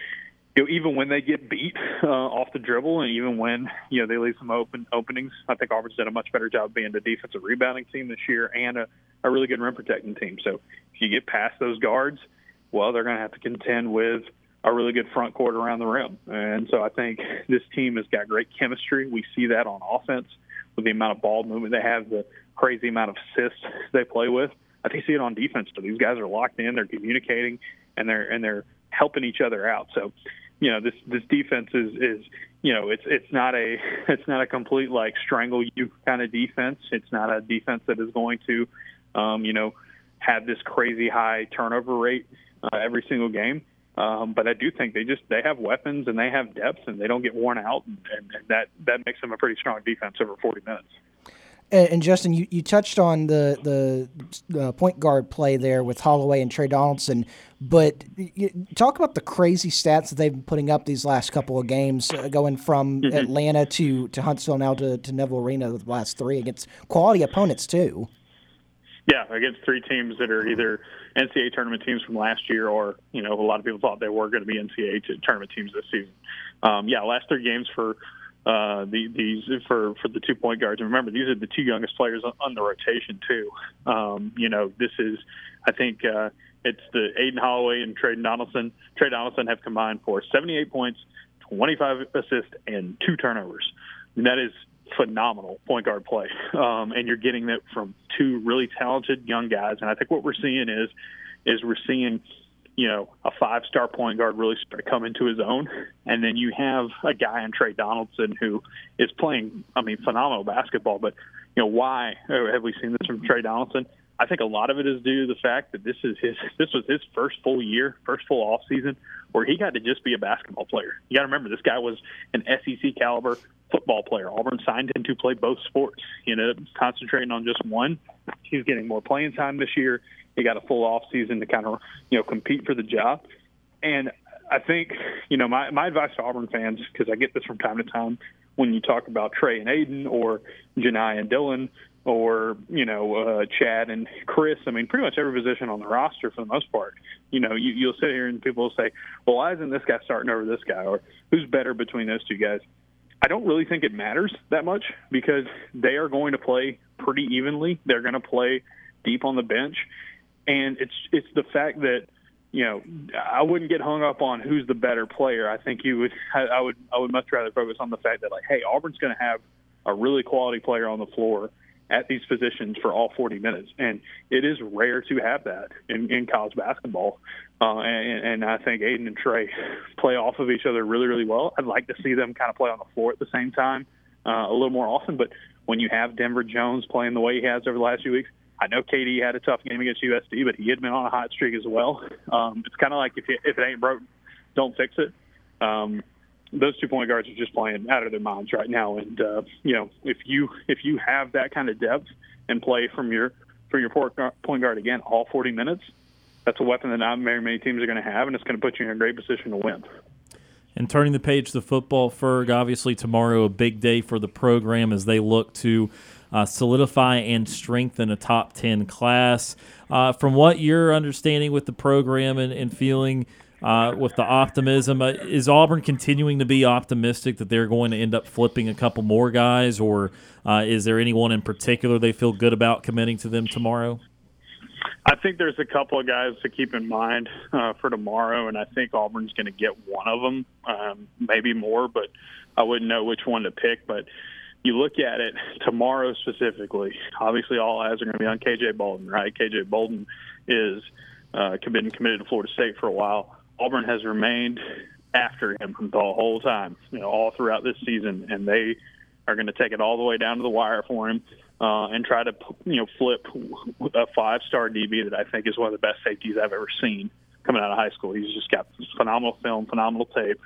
you know, even when they get beat uh, off the dribble, and even when you know they leave some open openings, I think Auburn's done a much better job being a defensive rebounding team this year and a, a really good rim protecting team. So if you get past those guards, well, they're going to have to contend with a really good front court around the rim. And so I think this team has got great chemistry. We see that on offense with the amount of ball movement they have, the crazy amount of assists they play with. I think see it on defense. So these guys are locked in, they're communicating, and they're and they're helping each other out. So, you know, this this defense is is you know it's it's not a it's not a complete like strangle you kind of defense. It's not a defense that is going to, um, you know, have this crazy high turnover rate uh, every single game. Um, but I do think they just they have weapons and they have depth and they don't get worn out, and, and, and that that makes them a pretty strong defense over 40 minutes. And, and Justin, you, you touched on the the uh, point guard play there with Holloway and Tre Donaldson, but you, talk about the crazy stats that they've been putting up these last couple of games, uh, going from mm-hmm. Atlanta to, to Huntsville now to, to Neville Arena the last three against quality opponents too. Yeah, against three teams that are either NCAA tournament teams from last year, or you know, a lot of people thought they were going to be NCAA tournament teams this season. Um, yeah, last three games for uh, the, these for for the two point guards. And remember, these are the two youngest players on, on the rotation too. Um, you know, this is, I think, uh, it's the Aden Holloway and Tre Donaldson. Tre Donaldson have combined for 78 points, 25 assists, and two turnovers. And that is phenomenal point guard play. Um, and you're getting that from two really talented young guys. And I think what we're seeing is is we're seeing you know, a five star point guard really come into his own. And then you have a guy in Tre Donaldson who is playing, I mean, phenomenal basketball. But, you know, why have we seen this from Tre Donaldson? I think a lot of it is due to the fact that this is his this was his first full year, first full off season where he got to just be a basketball player. You got to remember this guy was an SEC caliber football player. Auburn signed him to play both sports. You know, concentrating on just one. He's getting more playing time this year. He got a full off season to kind of you know compete for the job. And I think you know my my advice to Auburn fans because I get this from time to time when you talk about Tre and Aden or Johni and Dylan or you know uh, Chad and Chris. I mean, pretty much every position on the roster for the most part. You know, you, you'll sit here and people will say, "Well, why isn't this guy starting over this guy?" or "Who's better between those two guys?" I don't really think it matters that much because they are going to play pretty evenly. They're going to play deep on the bench, and it's it's the fact that you know I wouldn't get hung up on who's the better player. I think you would I, I would I would much rather focus on the fact that like hey Auburn's going to have a really quality player on the floor at these positions for all 40 minutes, and it is rare to have that in, in college basketball. Uh, and, and I think Aden and Tre play off of each other really, really well. I'd like to see them kind of play on the floor at the same time uh, a little more often. But when you have Denver Jones playing the way he has over the last few weeks, I know KD had a tough game against USC, but he had been on a hot streak as well. Um, it's kind of like if you, if it ain't broke, don't fix it. Um, those two point guards are just playing out of their minds right now, and uh, you know if you if you have that kind of depth and play from your from your point guard again all 40 minutes, that's a weapon that not very many teams are going to have, and it's going to put you in a great position to win. And turning the page to football, Ferg, obviously tomorrow a big day for the program as they look to uh, solidify and strengthen a top 10 class. Uh, from what you're understanding with the program and, and feeling uh, with the optimism, uh, is Auburn continuing to be optimistic that they're going to end up flipping a couple more guys, or uh, is there anyone in particular they feel good about committing to them tomorrow? I think there's a couple of guys to keep in mind uh, for tomorrow, and I think Auburn's going to get one of them, um, maybe more, but I wouldn't know which one to pick. But you look at it tomorrow specifically, obviously all eyes are going to be on KJ Bolden, right? KJ Bolden is uh, been committed to Florida State for a while. Auburn has remained after him the whole time, you know, all throughout this season, and they are going to take it all the way down to the wire for him uh, and try to, you know, flip a five-star DB that I think is one of the best safeties I've ever seen coming out of high school. He's just got phenomenal film, phenomenal tape.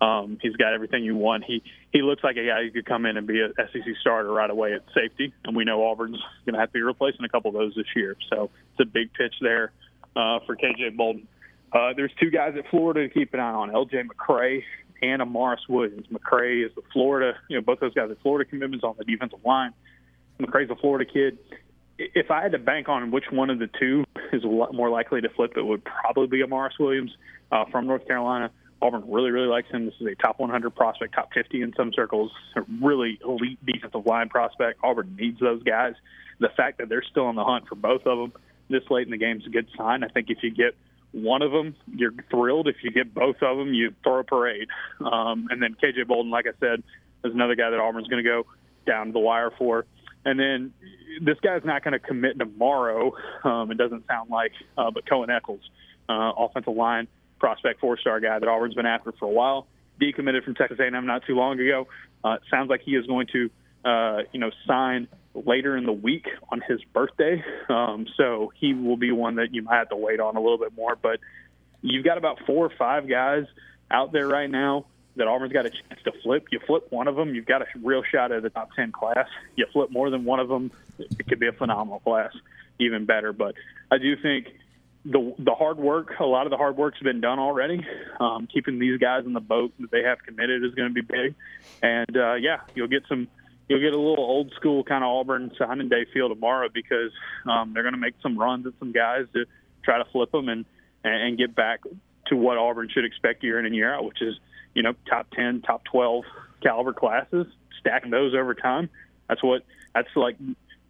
Um, he's got everything you want. He he looks like a guy who could come in and be a SEC starter right away at safety, and we know Auburn's going to have to be replacing a couple of those this year. So it's a big pitch there uh, for KJ Bolden. Uh, there's two guys at Florida to keep an eye on: LJ McCray and Amaris Williams. McCray is the Florida, you know, both those guys are Florida commitments on the defensive line. McCray's a Florida kid. If I had to bank on which one of the two is a lot more likely to flip, it would probably be Amaris Williams uh, from North Carolina. Auburn really, really likes him. This is a top 100 prospect, top 50 in some circles, a really elite defensive line prospect. Auburn needs those guys. The fact that they're still on the hunt for both of them this late in the game is a good sign. I think if you get one of them, you're thrilled. If you get both of them, you throw a parade. Um, and then KJ Bolden, like I said, is another guy that Auburn's going to go down the wire for. And then this guy's not going to commit tomorrow. Um, it doesn't sound like, uh, but Cohen Eccles, uh, offensive line prospect, four-star guy that Auburn's been after for a while. Decommitted from Texas A&M not too long ago. Uh, sounds like he is going to, uh, you know, sign later in the week on his birthday. Um, so he will be one that you might have to wait on a little bit more. But you've got about four or five guys out there right now that Auburn's got a chance to flip. You flip one of them, you've got a real shot at the top 10 class. You flip more than one of them, it could be a phenomenal class, even better. But I do think the the hard work, a lot of the hard work's been done already. Um, keeping these guys in the boat that they have committed is going to be big, and uh, yeah, you'll get some. You'll get a little old school kind of Auburn signing day feel tomorrow because um, they're going to make some runs at some guys to try to flip them and and get back to what Auburn should expect year in and year out, which is you know top ten, top twelve caliber classes, stacking those over time. That's what that's like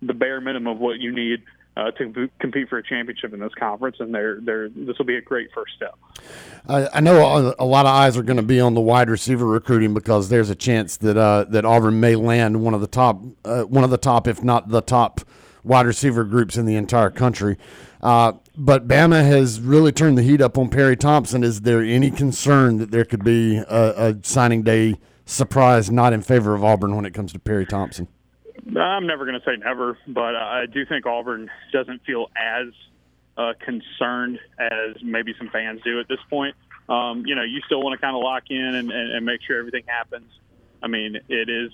the bare minimum of what you need uh, to compete for a championship in this conference, and they're, they're, this will be a great first step. I, know a, lot of eyes are going to be on the wide receiver recruiting because there's a chance that uh, that Auburn may land one of the top uh, one of the top, if not the top, wide receiver groups in the entire country. Uh, but Bama has really turned the heat up on Perry Thompson. Is there any concern that there could be a, a signing day surprise not in favor of Auburn when it comes to Perry Thompson? I'm never going to say never, but I do think Auburn doesn't feel as uh, concerned as maybe some fans do at this point. Um, you know, you still want to kind of lock in and, and, and make sure everything happens. I mean, it is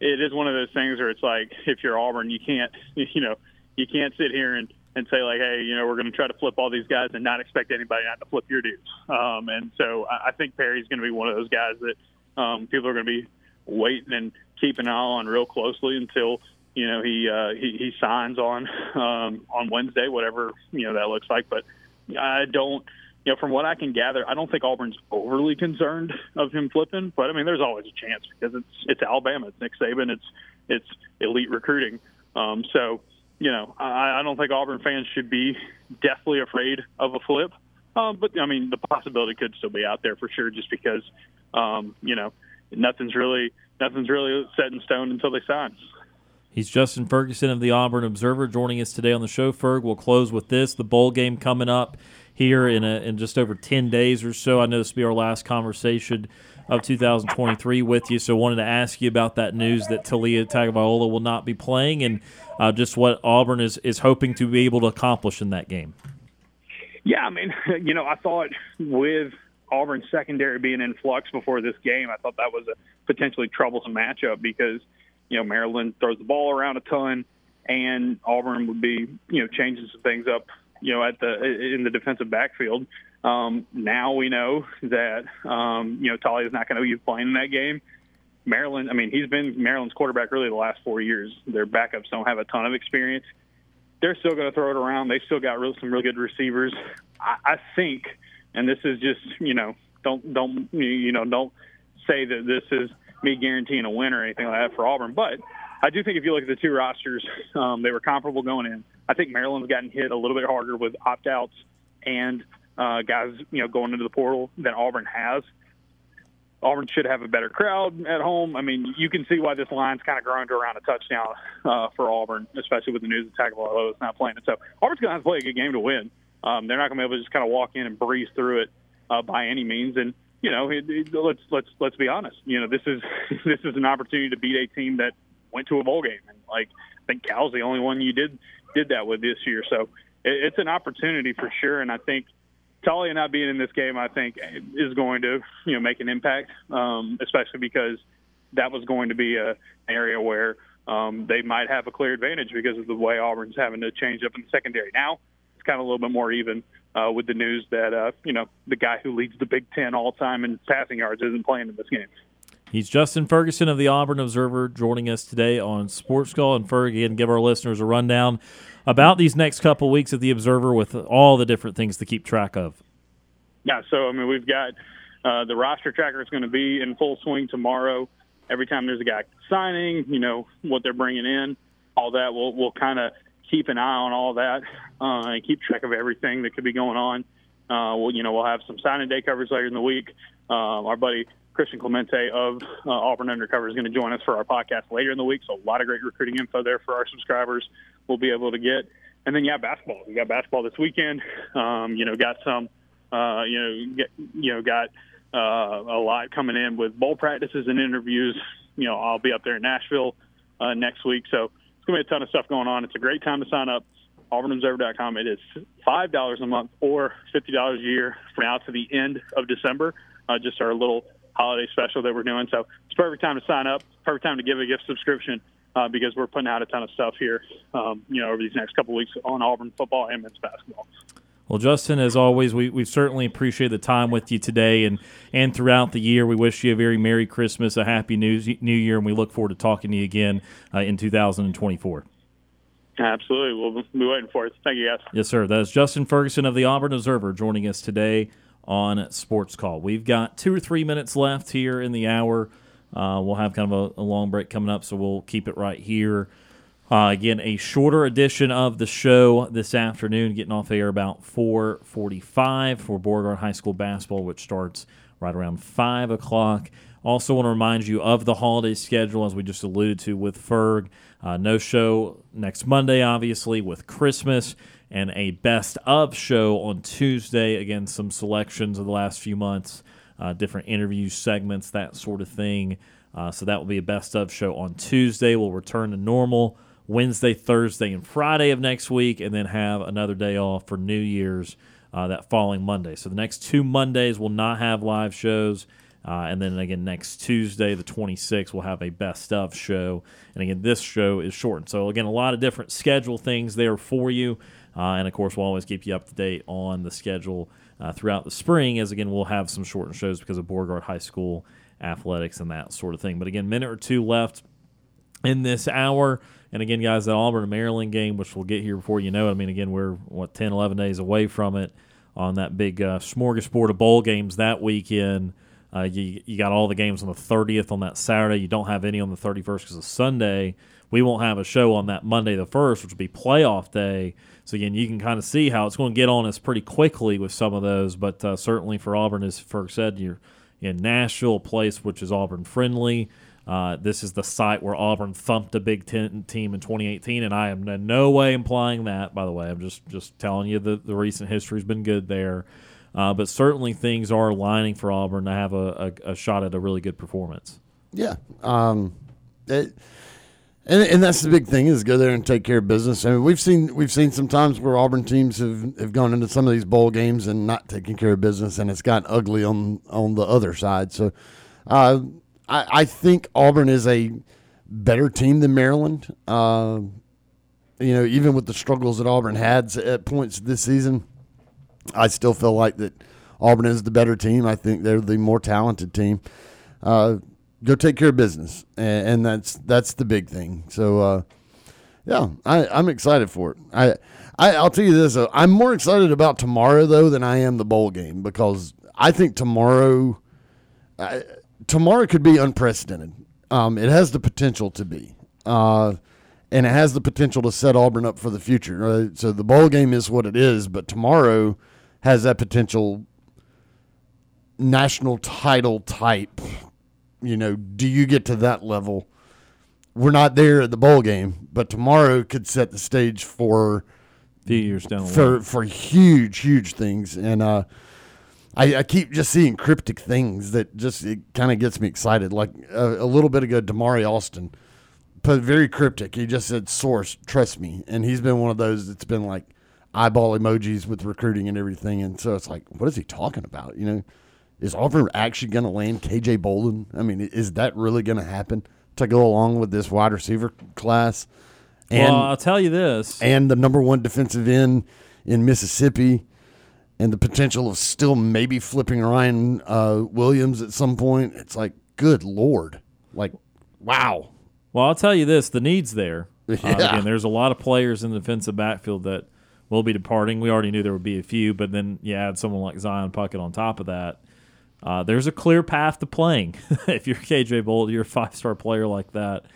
it is one of those things where it's like if you're Auburn, you can't you know you can't sit here and and say like, hey, you know, we're going to try to flip all these guys and not expect anybody not to flip your dudes. Um, and so I, I think Perry's going to be one of those guys that um, people are going to be waiting and keep an eye on real closely until you know he uh, he, he signs on um, on Wednesday, whatever you know that looks like. But I don't, you know, from what I can gather, I don't think Auburn's overly concerned of him flipping. But I mean, there's always a chance because it's it's Alabama, it's Nick Saban, it's it's elite recruiting. Um, so you know, I, I don't think Auburn fans should be deathly afraid of a flip. Um, but I mean, the possibility could still be out there for sure, just because um, you know nothing's really nothing's really set in stone until they sign. He's Justin Ferguson of the Auburn Observer joining us today on the show. Ferg, we'll close with this: the bowl game coming up here in a, in just over ten days or so. I know this will be our last conversation of 2023 with you, so wanted to ask you about that news that Taulia Tagovailoa will not be playing, and uh, just what Auburn is is hoping to be able to accomplish in that game. Yeah, I mean, you know, I thought with Auburn's secondary being in flux before this game, I thought that was a potentially troublesome matchup because you know Maryland throws the ball around a ton, and Auburn would be you know changing some things up you know at the in the defensive backfield. Um, now we know that um, you know Taulia is not going to be playing in that game. Maryland, I mean, he's been Maryland's quarterback really the last four years. Their backups don't have a ton of experience. They're still going to throw it around. They still got real, some real good receivers. I, I think and this is just you know don't don't you know don't say that this is me guaranteeing a win or anything like that for Auburn, but I do think if you look at the two rosters, um, they were comparable going in. I think Maryland's gotten hit a little bit harder with opt outs and uh, guys you know going into the portal than Auburn has. Auburn should have a better crowd at home. I mean, you can see why this line's kind of growing to around a touchdown uh, for Auburn, especially with the news that Tagovailoa is not playing. And so Auburn's going to have to play a good game to win. Um, they're not going to be able to just kind of walk in and breeze through it uh, by any means. And you know, it, it, let's let's let's be honest. You know, this is this is an opportunity to beat a team that went to a bowl game, and like I think Cal's the only one you did did that with this year. So it, it's an opportunity for sure. And I think Taulia not being in this game, I think, is going to you know make an impact, um, especially because that was going to be a, an area where um, they might have a clear advantage because of the way Auburn's having to change up in the secondary now kind of a little bit more even uh, with the news that uh, you know the guy who leads the Big Ten all time in passing yards isn't playing in this game. He's Justin Ferguson of the Auburn Observer joining us today on Sports Call. And Ferg, again, give our listeners a rundown about these next couple weeks at the Observer with all the different things to keep track of. Yeah, so I mean, we've got uh, the roster tracker is going to be in full swing tomorrow. Every time there's a guy signing, you know what they're bringing in, all that. We'll we'll kind of keep an eye on all that uh, and keep track of everything that could be going on. Uh, we'll, you know, we'll have some signing day coverage later in the week. Uh, our buddy Christian Clemente of uh, Auburn Undercover is going to join us for our podcast later in the week. So a lot of great recruiting info there for our subscribers. We'll be able to get. And then yeah, basketball. We got basketball this weekend. Um, you know, got some. Uh, you know, get, you know, got uh, a lot coming in with bowl practices and interviews. You know, I'll be up there in Nashville uh, next week, so it's going to be a ton of stuff going on. It's a great time to sign up. auburnobserver.com. It is $5 a month or $50 a year from now to the end of December, uh, just our little holiday special that we're doing. So it's perfect time to sign up, perfect time to give a gift subscription uh, because we're putting out a ton of stuff here, um, you know, over these next couple weeks on Auburn football and men's basketball. Well, Justin, as always, we, we certainly appreciate the time with you today and, and throughout the year. We wish you a very Merry Christmas, a Happy New, New Year, and we look forward to talking to you again uh, in 2024. Absolutely. We'll be waiting for it. Thank you, guys. Yes, sir. That is Justin Ferguson of the Auburn Observer joining us today on Sports Call. We've got two or three minutes left here in the hour. Uh, we'll have kind of a, a, long break coming up, so we'll keep it right here. Uh, again, a shorter edition of the show this afternoon, getting off air about 4:45 for Beauregard High School basketball, which starts right around five o'clock. Also, want to remind you of the holiday schedule, as we just alluded to with Ferg. Uh, no show next Monday, obviously, with Christmas, and a best of show on Tuesday. Again, some selections of the last few months, uh, different interview segments, that sort of thing. Uh, so that will be a best of show on Tuesday. We'll return to normal Wednesday, Thursday, and Friday of next week, and then have another day off for New Year's uh, that following Monday. So the next two Mondays will not have live shows. Uh, and then again, next Tuesday, the 26th, we'll have a best of show. And again, this show is shortened. So, again, a lot of different schedule things there for you. Uh, and of course, we'll always keep you up to date on the schedule uh, throughout the spring, as again, we'll have some shortened shows because of Beauregard High School athletics and that sort of thing. But again, minute or two left in this hour. And again, guys, that Auburn Maryland game, which we'll get here before you know it. I mean, again, we're, what, 10, 11 days away from it on that big uh, smorgasbord of bowl games that weekend. Uh, you, you got all the games on the 30th on that Saturday. You don't have any on the 31st because of Sunday. We won't have a show on that Monday the 1st, which will be playoff day. So, again, you can kind of see how it's going to get on us pretty quickly with some of those. But uh, certainly for Auburn, as Ferg said, you're in Nashville, a place which is Auburn friendly. Uh, this is the site where Auburn thumped a Big Ten team in 2018, and I am in no way implying that. By the way, I'm just just telling you that the recent history has been good there. Uh, but certainly things are aligning for Auburn to have a, a, a shot at a really good performance. Yeah. Um, it, and, and that's the big thing is go there and take care of business. I mean, we've seen we've seen some times where Auburn teams have, have gone into some of these bowl games and not taking care of business, and it's gotten ugly on on the other side. So, uh, I, I think Auburn is a better team than Maryland. Uh, you know, even with the struggles that Auburn had at points this season, I still feel like that Auburn is the better team. I think they're the more talented team. Uh, go take care of business, and, and, that's that's the big thing. So, uh, yeah, I, I'm excited for it. I, I will tell you this: I'm more excited about tomorrow though than I am the bowl game because I think tomorrow, tomorrow could be unprecedented. Um, it has the potential to be. Uh, and it has the potential to set Auburn up for the future. Uh, so the bowl game is what it is, but tomorrow has that potential national title type. You know, do you get to that level? We're not there at the bowl game, but tomorrow could set the stage for few years down for for huge, huge things. And uh, I, I, keep just seeing cryptic things that just it kind of gets me excited. Like uh, a little bit ago, Damari Austin, but very cryptic. He just said, "Source, trust me," and he's been one of those that's been like, eyeball emojis with recruiting and everything. And so it's like, what is he talking about? You know, is Auburn actually going to land KJ Bolden? I mean, is that really going to happen to go along with this wide receiver class? And, well, I'll tell you this. And the number one defensive end in Mississippi and the potential of still maybe flipping Ryan uh, Williams at some point. It's like, good Lord. Like, wow. Well, I'll tell you this the need's there. Yeah. Uh, again, there's a lot of players in the defensive backfield that will be departing. We already knew there would be a few, but then you add someone like Zion Puckett on top of that. Uh, there's a clear path to playing. if you're KJ Bolt, you're a five star player like that.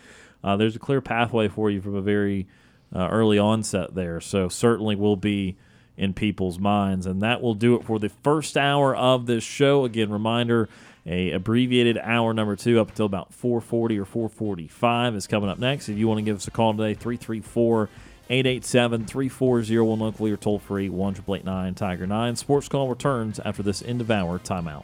Uh, there's a clear pathway for you from a very uh, early onset there. So certainly will be in people's minds, and that will do it for the first hour of this show. Again, reminder: a abbreviated hour number two up until about 4:40 or 4:45 is coming up next. If you want to give us a call today, 334- 887 3401 locally or toll free 1 Tiger 9. Sports Call returns after this end of hour timeout.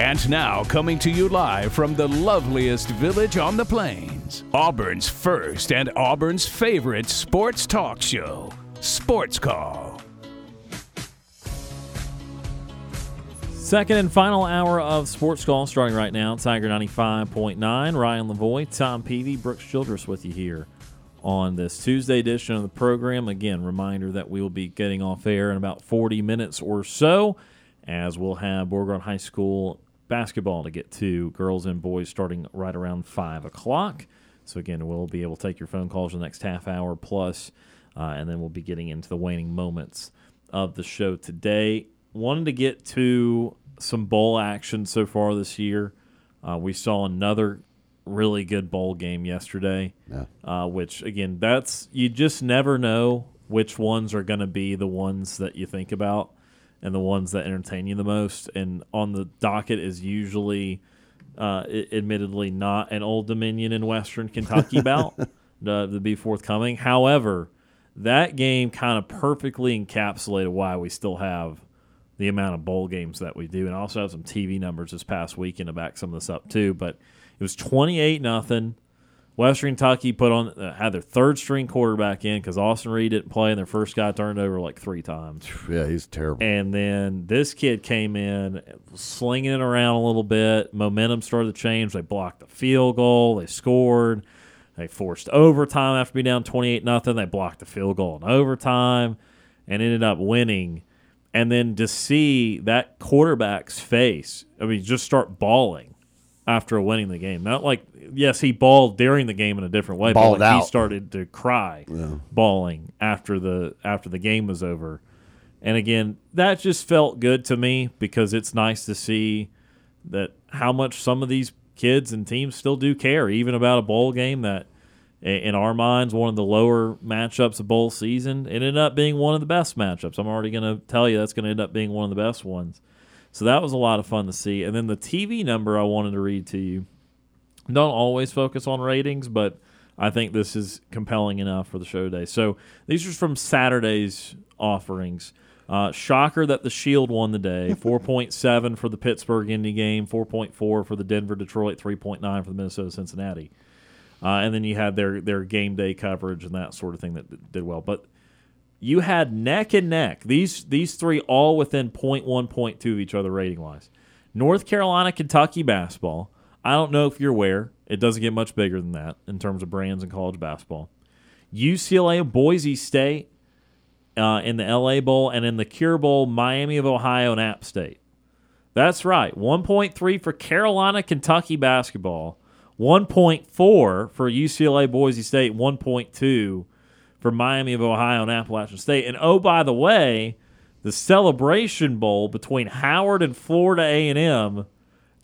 And now, coming to you live from the loveliest village on the plains, Auburn's first and Auburn's favorite sports talk show, Sports Call. Second and final hour of Sports Call starting right now. Tiger 95.9. Ryan Lavoie, Tom Peavy, Brooks Childress with you here on this Tuesday edition of the program. Again, reminder that we will be getting off air in about 40 minutes or so, as we'll have Beauregard High School basketball to get to, girls and boys starting right around 5 o'clock. So, again, we'll be able to take your phone calls the next half hour plus, uh, and then we'll be getting into the waning moments of the show today. Wanted to get to some bowl action so far this year. Uh, we saw another really good bowl game yesterday, Yeah. uh, which, again, that's you just never know which ones are going to be the ones that you think about and the ones that entertain you the most. And on the docket is usually, uh, admittedly, not an Old Dominion in Western Kentucky bout uh, to be forthcoming. However, that game kind of perfectly encapsulated why we still have the amount of bowl games that we do, and I also have some TV numbers this past weekend to back some of this up too. But it was twenty eight nothing. Western Kentucky put on uh, had their third string quarterback in because Austin Reed didn't play, and their first guy turned over like three times. Yeah, he's terrible. And then this kid came in, slinging it around a little bit. Momentum started to change. They blocked the field goal. They scored. They forced overtime after being down twenty eight nothing. They blocked the field goal in overtime, and ended up winning. And then to see that quarterback's face, I mean, just start bawling after winning the game. Not like yes, he bawled during the game in a different way, Bawled but like he started to cry, bawling after the after the game was over. And again, that just felt good to me because it's nice to see that how much some of these kids and teams still do care, even about a bowl game that, in our minds, one of the lower matchups of bowl season. It ended up being one of the best matchups. I'm already going to tell you that's going to end up being one of the best ones. So that was a lot of fun to see. And then the TV number I wanted to read to you. Don't always focus on ratings, but I think this is compelling enough for the show today. So these are from Saturday's offerings. Uh, shocker that the Shield won the day. 4.7 for the Pittsburgh Indy game, 4.4 for the Denver Detroit, 3.9 for the Minnesota Cincinnati. Uh, and then you had their their game day coverage and that sort of thing that d- did well. But you had neck and neck. These these three all within 0.1, 0.2 of each other rating wise. North Carolina, Kentucky basketball. I don't know if you're aware. It doesn't get much bigger than that in terms of brands in college basketball. UCLA, Boise State uh, in the LA Bowl, and in the Cure Bowl, Miami of Ohio and App State. That's right. 1.3 for Carolina, Kentucky basketball. 1.4 for UCLA, Boise State. 1.2 for Miami of Ohio and Appalachian State. And oh, by the way, the Celebration Bowl between Howard and Florida A&M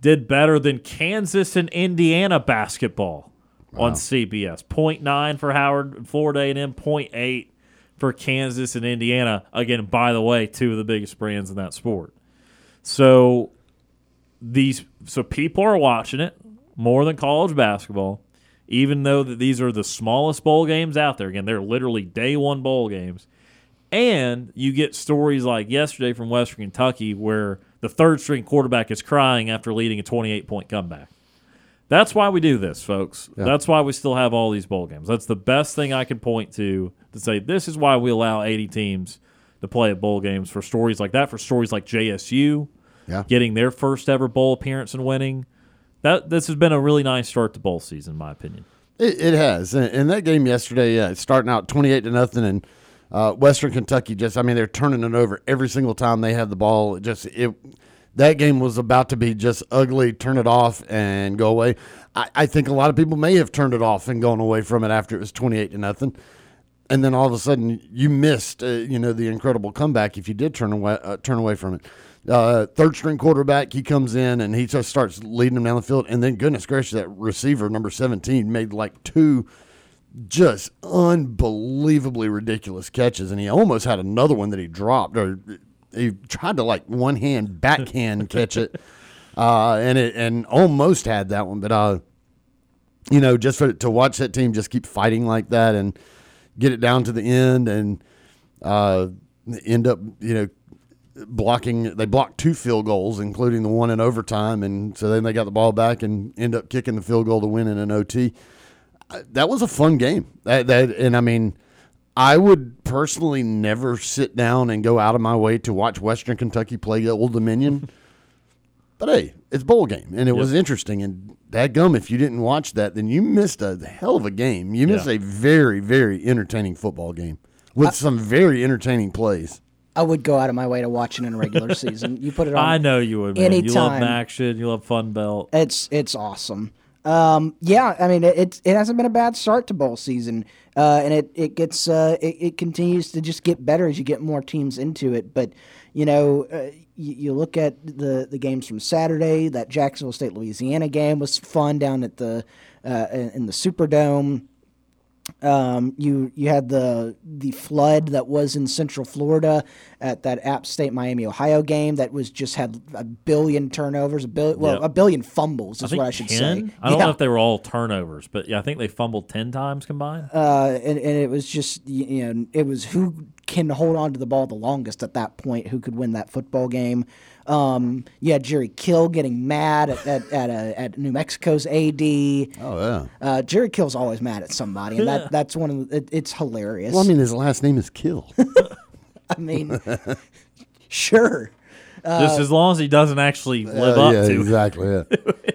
did better than Kansas and Indiana basketball on CBS. 0.9 for Howard and Florida A&M, 0.8 for Kansas and Indiana. Again, by the way, two of the biggest brands in that sport. So these so people are watching it more than college basketball, even though that these are the smallest bowl games out there. Again, they're literally day one bowl games. And you get stories like yesterday from Western Kentucky where the third string quarterback is crying after leading a 28 point comeback. That's why we do this, folks. That's why we still have all these bowl games. That's the best thing I can point to to say this is why we allow 80 teams to play at bowl games for stories like that, for stories like JSU Yeah. getting their first ever bowl appearance and winning. That this has been a really nice start to bowl season, in my opinion. It, it has, and, and that game yesterday, yeah, starting out twenty-eight to nothing, and uh, Western Kentucky just, I mean, they're turning it over every single time they have the ball. It just it, that game was about to be just ugly, turn it off and go away. I, I think a lot of people may have turned it off and gone away from it after it was 28 to nothing. And then all of a sudden, you missed, uh, you know, the incredible comeback if you did turn away, uh, turn away from it. Uh, third string quarterback, he comes in and he just starts leading them down the field. And then, goodness gracious, that receiver, number 17, made like two just unbelievably ridiculous catches. And he almost had another one that he dropped, or he tried to like one hand backhand catch it. Uh, and it and almost had that one, but uh, you know, just for to watch that team just keep fighting like that and get it down to the end and uh, end up, you know, blocking. They blocked two field goals, including the one in overtime, and so then they got the ball back and end up kicking the field goal to win in an OT. That was a fun game. That, that and I mean, I would personally never sit down and go out of my way to watch Western Kentucky play Old Dominion. but hey, it's bowl game, and it was interesting. And that gum, if you didn't watch that, then you missed a hell of a game. You missed Yeah. a very, very entertaining football game with some very entertaining plays. I would go out of my way to watch it in a regular season. You put it on. I know you would. Man. You love action. You love Fun Belt. It's it's awesome. Um, yeah, I mean it, it it hasn't been a bad start to bowl season, uh, and it it gets uh, it, it continues to just get better as you get more teams into it. But you know, uh, you, you look at the the games from Saturday. That Jacksonville State Louisiana game was fun down at the uh, in the Superdome. Um, you you had the the flood that was in Central Florida at that App State Miami Ohio game that was just had a billion turnovers, a billion well Yep. a billion fumbles is I what I should 10? say. I don't yeah. know if they were all turnovers, but yeah, I think they fumbled ten times combined. uh, and, and it was just you know it was who can hold on to the ball the longest at that point who could win that football game. Um, you had Jerry Kill getting mad at at, at, uh, at New Mexico's AD. Oh yeah. Uh, Jerry Kill's always mad at somebody, and that that's one of the, it, it's hilarious. Well, I mean, his last name is Kill. I mean, sure. Just as long as he doesn't actually live Uh, up yeah, to. exactly. Yeah.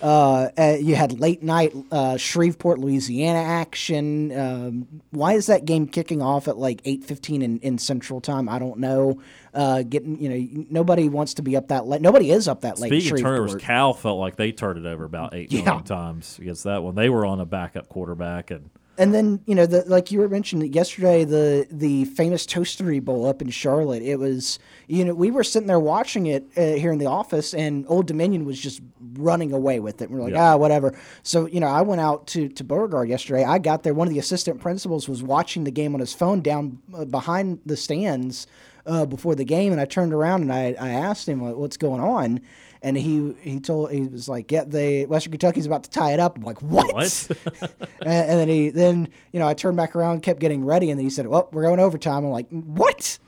Uh, uh, you had late night uh, Shreveport, Louisiana action. Um, why is that game kicking off at like eight fifteen in, in Central Time? I don't know. Uh, getting you know nobody wants to be up that late. Nobody is up that late. Speaking of turnovers, Cal felt like they turned it over about eight million Yeah. times against that one. They were on a backup quarterback, and And then you know, the, like you were mentioning yesterday, the the famous Toastery Bowl up in Charlotte. It was you know we were sitting there watching it uh, here in the office, and Old Dominion was just running away with it. And we're like, Yeah. ah, whatever. So you know, I went out to to Beauregard yesterday. I got there. One of the assistant principals was watching the game on his phone down uh, behind the stands uh, before the game, and I turned around and I I asked him like, what's going on. And he he told he was like, yeah, the Western Kentucky's about to tie it up. I'm like, what? What? and, and then he then you know I turned back around, kept getting ready, and then he said, "Well, we're going overtime." I'm like, "What?"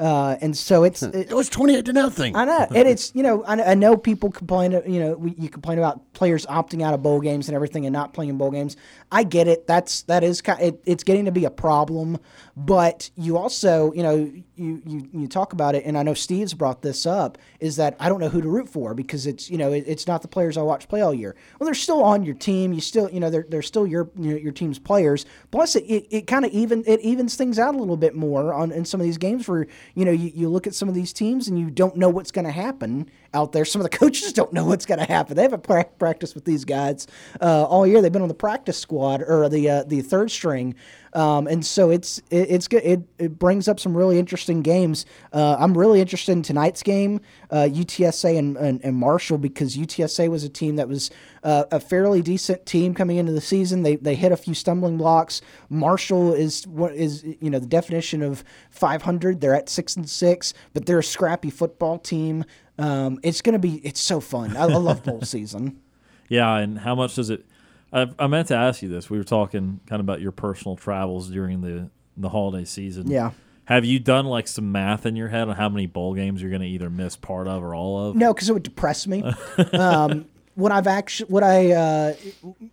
Uh, and so it's it, It was twenty-eight to nothing. I know, and it's you know I, I know people complain. You know, we, you complain about players opting out of bowl games and everything and not playing in bowl games. I get it. That's that is kind. It, it's getting to be a problem, but you also you know you, you you talk about it, and I know Steve's brought this up. Is that I don't know who to root for because it's you know it, it's not the players I watch play all year. Well, they're still on your team. You still you know they're they're still your you know, your team's players. Plus, it, it, it kind of even it evens things out a little bit more on in some of these games where you know you, you look at some of these teams and you don't know what's going to happen out there. Some of the coaches don't know what's going to happen. They haven't pra- practiced with these guys uh, all year. They've been on the practice squad or the uh, the third string, um, and so it's it, it's good. It, it brings up some really interesting games. Uh, I'm really interested in tonight's game, uh, UTSA and, and, and Marshall, because UTSA was a team that was uh, a fairly decent team coming into the season. They they hit a few stumbling blocks. Marshall is what is you know the definition of 500. They're at six and six, but they're a scrappy football team. Um, it's gonna be it's so fun. I, I love bowl season. yeah. And how much does it? I, I meant to ask you this. We were talking kind of about your personal travels during the the holiday season. Yeah. Have you done like some math in your head on how many bowl games you're going to either miss part of or all of? No, because it would depress me. um, what I've actually, what I, uh,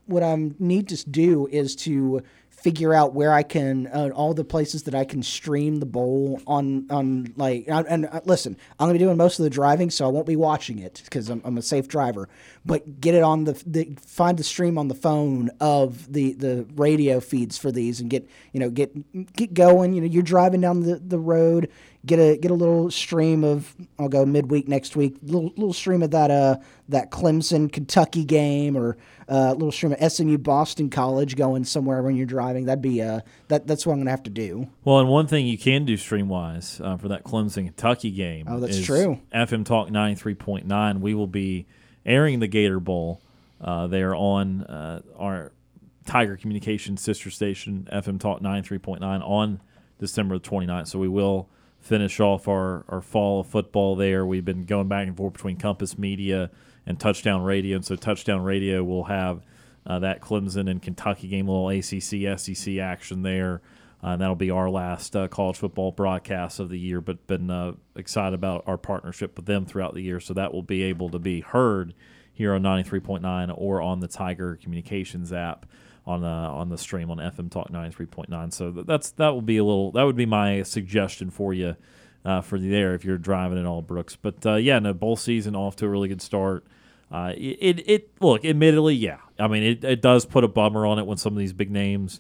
what I need to do is to figure out where I can uh, all the places that I can stream the bowl on on like and, and uh, listen, I'm gonna be doing most of the driving, so I won't be watching it because I'm, I'm a safe driver. But get it on the, the find the stream on the phone of the the radio feeds for these and get you know get get going. You know, you're driving down the, the road, get a get a little stream of I'll go midweek next week, little little stream of that uh that Clemson Kentucky game or uh, little stream of SMU Boston College going somewhere when you're driving. That'd be uh that that's what I'm gonna have to do. Well, and one thing you can do stream wise uh, for that Clemson Kentucky game. Oh, that's is true. FM Talk ninety three point nine. We will be airing the Gator Bowl uh, there on uh, our Tiger Communications sister station, FM Talk ninety three point nine, on December the 29th. So we will finish off our, our fall of football there. We've been going back and forth between Compass Media and Touchdown Radio. And so Touchdown Radio will have uh, that Clemson and Kentucky game, a little ACC SEC action there. Uh, and that'll be our last uh, college football broadcast of the year. But been uh, excited about our partnership with them throughout the year, so that will be able to be heard here on 93.9 or on the Tiger Communications app on the on the stream on FM Talk 93.9. So that's that will be a little that would be my suggestion for you uh, for there if you're driving at all, Brooks. But uh, yeah, no bowl season off to a really good start. Uh, it, it look, admittedly, yeah. I mean, it, it does put a bummer on it when some of these big names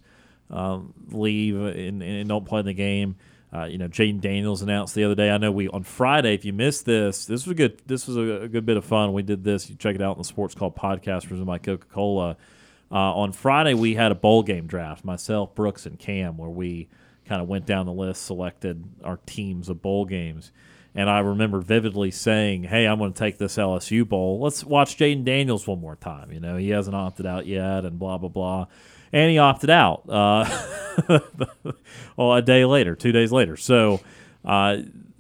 um, leave and, and don't play in the game. Uh, you know, Jayden Daniels announced the other day. I know we on Friday. If you missed this, this was a good. This was a, a good bit of fun. We did this. You check it out on the Sports Call podcast presented by Coca Cola. Uh, on Friday, we had a bowl game draft. Myself, Brooks, and Cam, where we kind of went down the list, selected our teams of bowl games. And I remember vividly saying, "Hey, I'm going to take this LSU bowl. Let's watch Jayden Daniels one more time. You know, he hasn't opted out yet, and blah blah blah." And he opted out. Uh, well, a day later, two days later. So uh,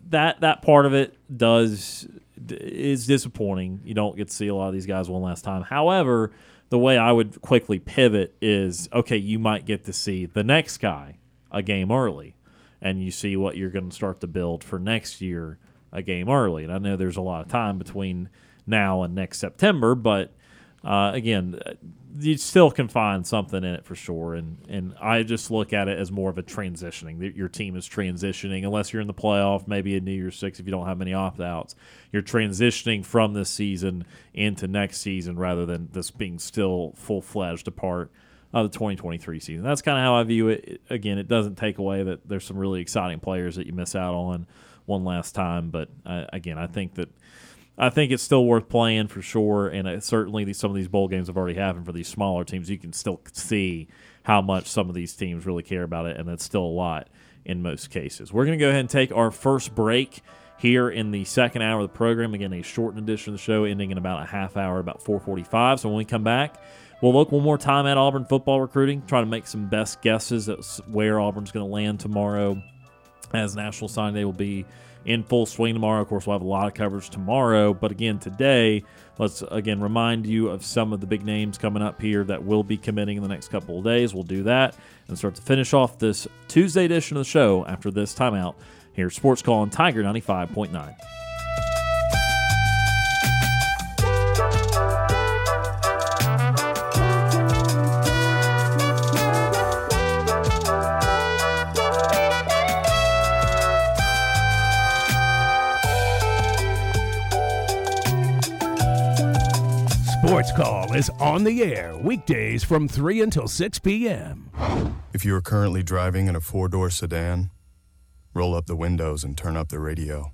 that that part of it does is disappointing. You don't get to see a lot of these guys one last time. However, the way I would quickly pivot is okay. You might get to see the next guy a game early, and you see what you're going to start to build for next year a game early. And I know there's a lot of time between now and next September, but uh, again, you still can find something in it for sure. And and I just look at it as more of a transitioning. Your team is transitioning, unless you're in the playoff, maybe in New Year's Six if you don't have many opt outs. You're transitioning from this season into next season rather than this being still full fledged a part of the 2023 season. That's kind of how I view it. Again, it doesn't take away that there's some really exciting players that you miss out on one last time. But uh, again, I think that I think it's still worth playing for sure. And uh, certainly, these, some of these bowl games have already happened for these smaller teams. You can still see how much some of these teams really care about it, and that's still a lot in most cases. We're going to go ahead and take our first break here in the second hour of the program. Again, a shortened edition of the show, ending in about a half hour, about 4:45. So when we come back. We'll look one more time at Auburn football recruiting, try to make some best guesses at where Auburn's going to land tomorrow as National Signing Day will be in full swing tomorrow. Of course, we'll have a lot of coverage tomorrow. But again, today, let's again remind you of some of the big names coming up here that will be committing in the next couple of days. We'll do that and start to finish off this Tuesday edition of the show after this timeout. Here, Sports Call on Tiger 95.9. Sports Call is on the air weekdays from 3 until 6 p.m. If you are currently driving in a four door sedan, roll up the windows and turn up the radio.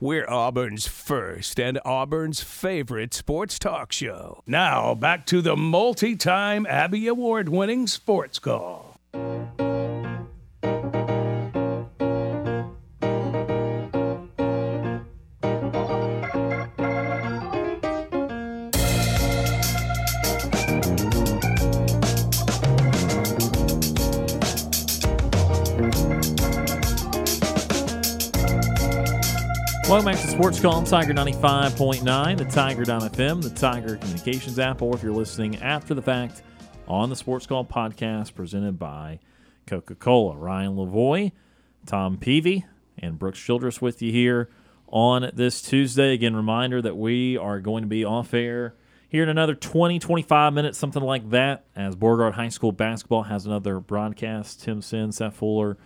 We're Auburn's first and Auburn's favorite sports talk show. Now, back to the multi time Abby Award winning Sports Call. Welcome back to Sports Call Tiger 95.9, the Tiger FM, the Tiger Communications app, or if you're listening after the fact on the Sports Call podcast presented by Coca Cola. Ryan Lavoie, Tom Peavy, and Brooks Childress with you here on this Tuesday. Again, reminder that we are going to be off air here in another 20, 25 minutes, something like that, as Beauregard High School basketball has another broadcast. Tim Sin, Seth Fuller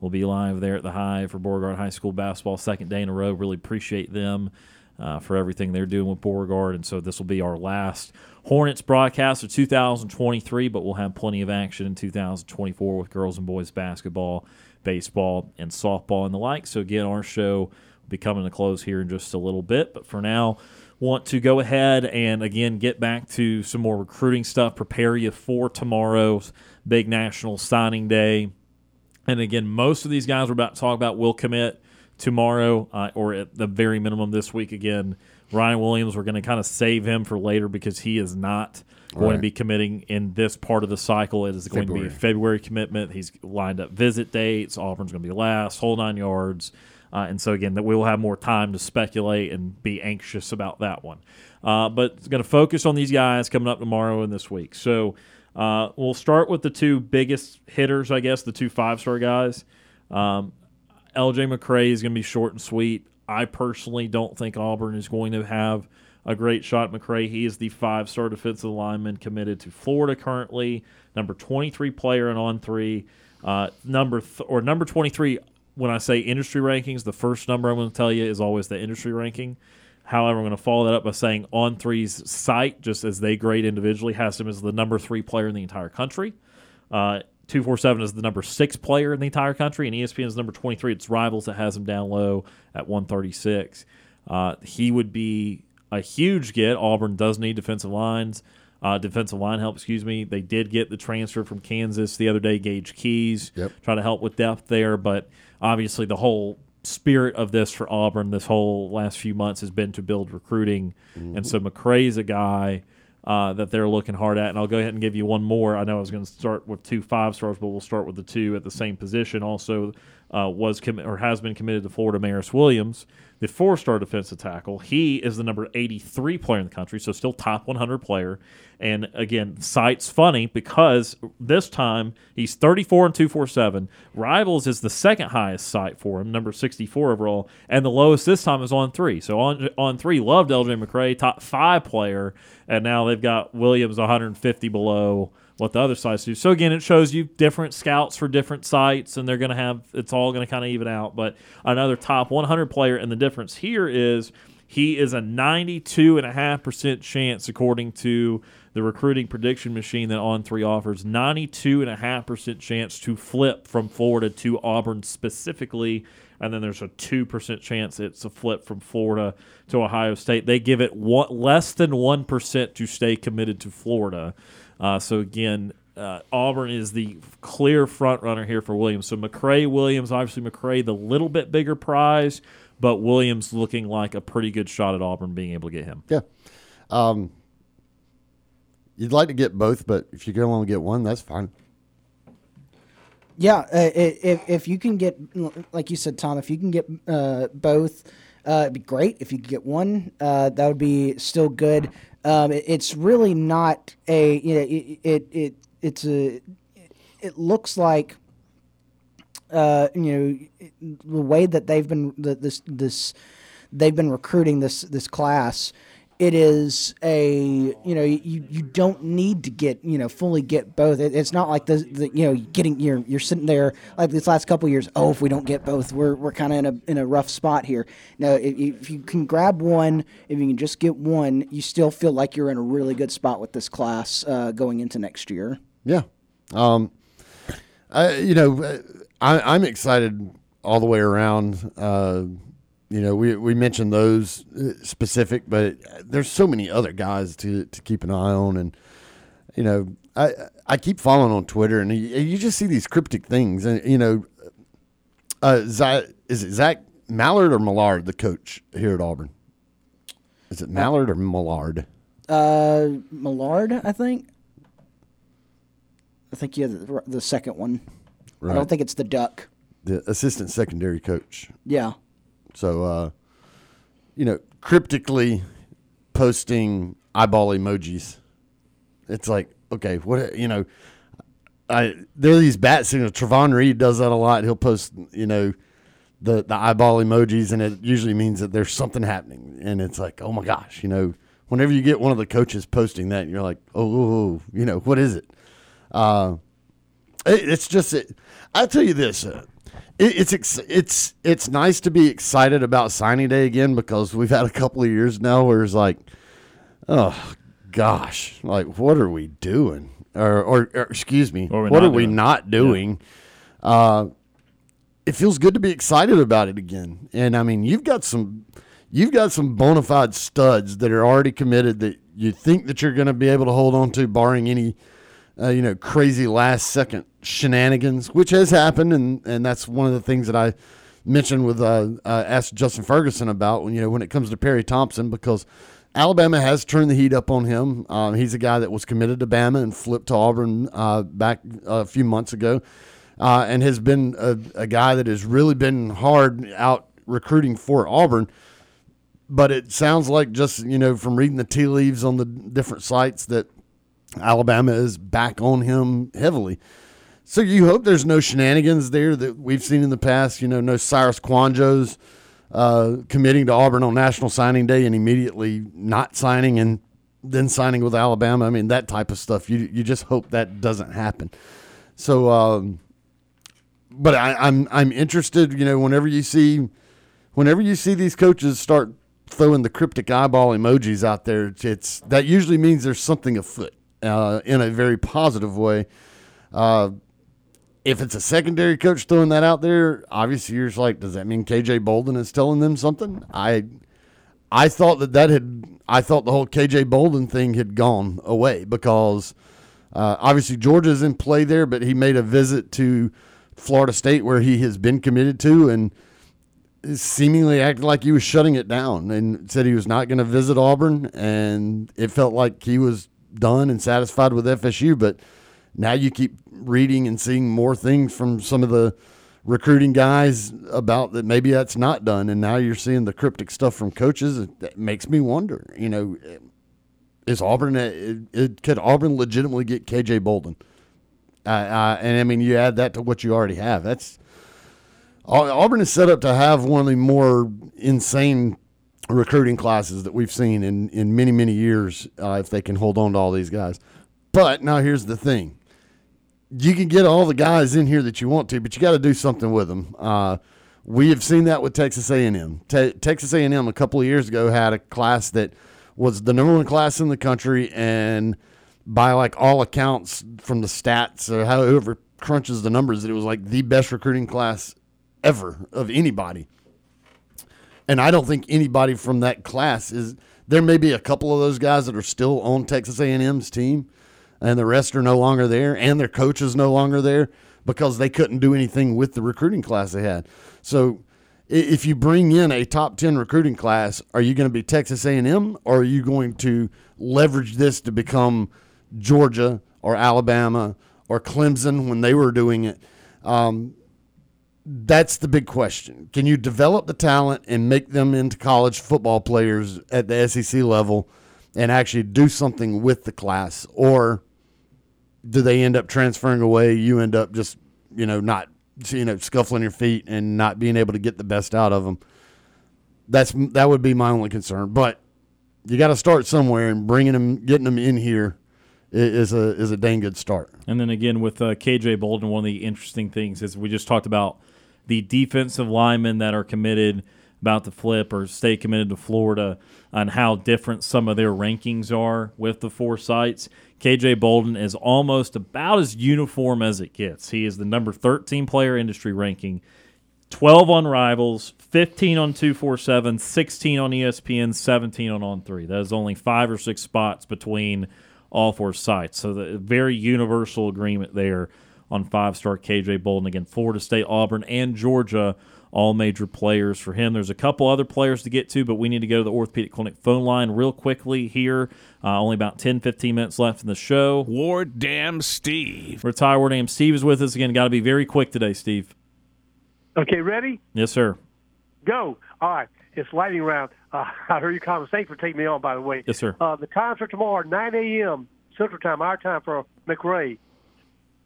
will be live there at the High for Beauregard High School basketball, second day in a row. Really appreciate them uh, for everything they're doing with Beauregard. And so this will be our last Hornets broadcast of 2023, but we'll have plenty of action in 2024 with girls and boys basketball, baseball, and softball and the like. So, again, our show will be coming to close here in just a little bit. But for now, want to go ahead and again get back to some more recruiting stuff, prepare you for tomorrow's big national signing day. And again, most of these guys we're about to talk about will commit tomorrow uh, or at the very minimum this week again. Ryan Williams, we're going to kind of save him for later because he is not going Right. to be committing in this part of the cycle. It is going to be a February. February commitment. He's lined up visit dates. Auburn's going to be last, whole nine yards. Uh, and so, again, that we will have more time to speculate and be anxious about that one. Uh, but it's going to focus on these guys coming up tomorrow and this week. So uh, we'll start with the two biggest hitters, I guess, the two five star guys. Um, LJ McCray is going to be short and sweet. I personally don't think Auburn is going to have a great shot McCray. He is the five star defensive lineman committed to Florida currently, number 23 player and on three. Uh, number th- or number 23, when I say industry rankings, the first number I'm going to tell you is always the industry ranking. However, I'm going to follow that up by saying on three's site, just as they grade individually, has him as the number three player in the entire country. Uh, 247 is the number six player in the entire country, and ESPN is number 23. It's Rivals that has him down low at 136. Uh, he would be a huge get. Auburn does need defensive lines, uh, defensive line help, excuse me. They did get the transfer from Kansas the other day, Gage Keys, Yep. trying to help with depth there. But obviously, the whole spirit of this for Auburn this whole last few months has been to build recruiting. And so McCray's a guy uh, that they're looking hard at. And I'll go ahead and give you one more. I know I was going to start with two five stars, but we'll start with the two at the same position. Also, uh, was commi- or has been committed to Florida. Maris Williams, the four-star defensive tackle. He is the number 83 player in the country, so still top 100 player. And again, site's funny because this time he's 34 and 247. Rivals is the second highest site for him, number 64 overall, and the lowest this time is on three. So on on three, loved LJ McCray, top five player, and now they've got Williams 150 below what the other sites do. So again, it shows you different scouts for different sites, and they're going to have it's all going to kind of even out. But another top 100 player, and the difference here is he is a 92.5% chance, according to the recruiting prediction machine that On Three offers, 92.5% chance to flip from Florida to Auburn specifically. And then there's a 2% chance it's a flip from Florida to Ohio State. They give it one, less than 1% to stay committed to Florida. Uh, so again, uh, Auburn is the clear front runner here for Williams. So McCray, Williams, obviously McCray the little bit bigger prize, but Williams looking like a pretty good shot at Auburn being able to get him. Yeah. Um, you'd like to get both, but if you can only get one, that's fine. Yeah, uh, if if you can get, like you said, Tom, if you can get uh, both, uh, it'd be great. If you could get one, uh, that would be still good. Um, it, it's really not a, you know, it it, it it's a, it looks like, uh, you know, the way that they've been the, this this they've been recruiting this this class it is a you know you, you don't need to get you know fully get both it, it's not like the, the you know getting you're you're sitting there like these last couple years oh if we don't get both we're, we're kind of in a in a rough spot here no if, if you can grab one if you can just get one you still feel like you're in a really good spot with this class uh, going into next year Yeah. Um, I, you know, I, I'm excited all the way around. Uh, you know, we, we mentioned those uh, specific, but there's so many other guys to, to keep an eye on. And, you know, I, I keep following on Twitter and you, you just see these cryptic things. And, you know, uh, Zach, is it Zach Mallard or Millard, the coach here at Auburn? Is it Mallard or Millard? uh millard i think i think you have the, the second one i don't think it's the duck The assistant secondary coach. yeah So, uh, you know, cryptically posting eyeball emojis. It's like, okay, what, you know, I there are these bat signals. Trevon Reed does that a lot. He'll post, you know, the, the eyeball emojis, and it usually means that there's something happening. And it's like, oh my gosh, you know, whenever you get one of the coaches posting that, you're like, oh, oh, oh, you know, what is it? Uh, it it's just, it, I'll tell you this. Uh, it's ex- it's it's nice to be excited about signing day again because we've had a couple of years now where it's like, oh gosh, like what are we doing? Or, or, or excuse me, Or what are we not doing? Uh, it feels good to be excited about it again. And I mean, you've got some, you've got some bona fide studs that are already committed that you think that you're going to be able to hold on to, barring any, uh, you know, crazy last second shenanigans, which has happened, and and that's one of the things that I mentioned with uh, uh asked Justin Ferguson about when you know when it comes to Perry Thompson because. Alabama has turned the heat up on him. Um, he's a guy that was committed to Bama and flipped to Auburn uh, back a few months ago uh, and has been a, a guy that has really been hard out recruiting for Auburn. But it sounds like just you know from reading the tea leaves on the different sites that Alabama is back on him heavily. So you hope there's no shenanigans there that we've seen in the past. You know, no Cyrus Kouandjio uh, committing to Auburn on National Signing Day and immediately not signing and then signing with Alabama. I mean, that type of stuff. You you just hope that doesn't happen. So, um, but I, I'm I'm interested. You know, whenever you see, whenever you see these coaches start throwing the cryptic eyeball emojis out there, it's, that usually means there's something afoot uh, in a very positive way. Uh, if it's a secondary coach throwing that out there, obviously you're just like, does that mean KJ Bolden is telling them something? I I thought that that had I thought the whole KJ Bolden thing had gone away because uh, obviously Georgia's in play there, but he made a visit to Florida State where he has been committed to and seemingly acted like he was shutting it down and said he was not going to visit Auburn and it felt like he was done and satisfied with FSU but now you keep reading and seeing more things from some of the recruiting guys about that maybe that's not done and now you're seeing the cryptic stuff from coaches that makes me wonder you know is Auburn it, it, could Auburn legitimately get KJ Bolden? Uh, uh, and I mean you add that to what you already have. That's Auburn is set up to have one of the more insane recruiting classes that we've seen in, in many, many years uh, if they can hold on to all these guys. But now here's the thing you can get all the guys in here that you want to, but you got to do something with them. Uh, we have seen that with Texas A&M. Te- Texas A&M a couple of years ago had a class that was the number one class in the country, and by like all accounts from the stats or however crunches the numbers, it was like the best recruiting class ever of anybody. And I don't think anybody from that class is. There may be a couple of those guys that are still on Texas A&M's team, and the rest are no longer there, and their coach is no longer there because they couldn't do anything with the recruiting class they had. So, if you bring in a top ten recruiting class, are you going to be Texas A&M, or are you going to leverage this to become Georgia or Alabama or Clemson when they were doing it? Um, that's the big question. Can you develop the talent and make them into college football players at the SEC level and actually do something with the class? Or do they end up transferring away? You end up just, you know, not, you know, scuffling your feet and not being able to get the best out of them. That's that would be my only concern. But you got to start somewhere, and bringing them, getting them in here is a is a dang good start. And then again with uh, KJ Bolden, one of the interesting things is we just talked about the defensive linemen that are committed about to flip or stay committed to Florida on how different some of their rankings are with the four sites. KJ Bolden is almost about as uniform as it gets. He is the number 13 player industry ranking. 12 on Rivals, 15 on 247, 16 on ESPN, 17 on On 3. That is only five or six spots between all four sites. So, the very universal agreement there on five star KJ Bolden. Again, Florida State, Auburn, and Georgia, all major players for him. There's a couple other players to get to, but we need to go to the Orthopedic Clinic phone line real quickly here. Uh, only about 10, 15 minutes left in the show. War Damn Steve. Retired War Damn Steve is with us again. Got to be very quick today, Steve. Okay, ready? Yes, sir. Go. All right. It's lightning round. Uh, I heard your comments. Thanks for taking me on, by the way. Yes, sir. Uh, the times are tomorrow, 9 a.m. Central Time, our time for McCray.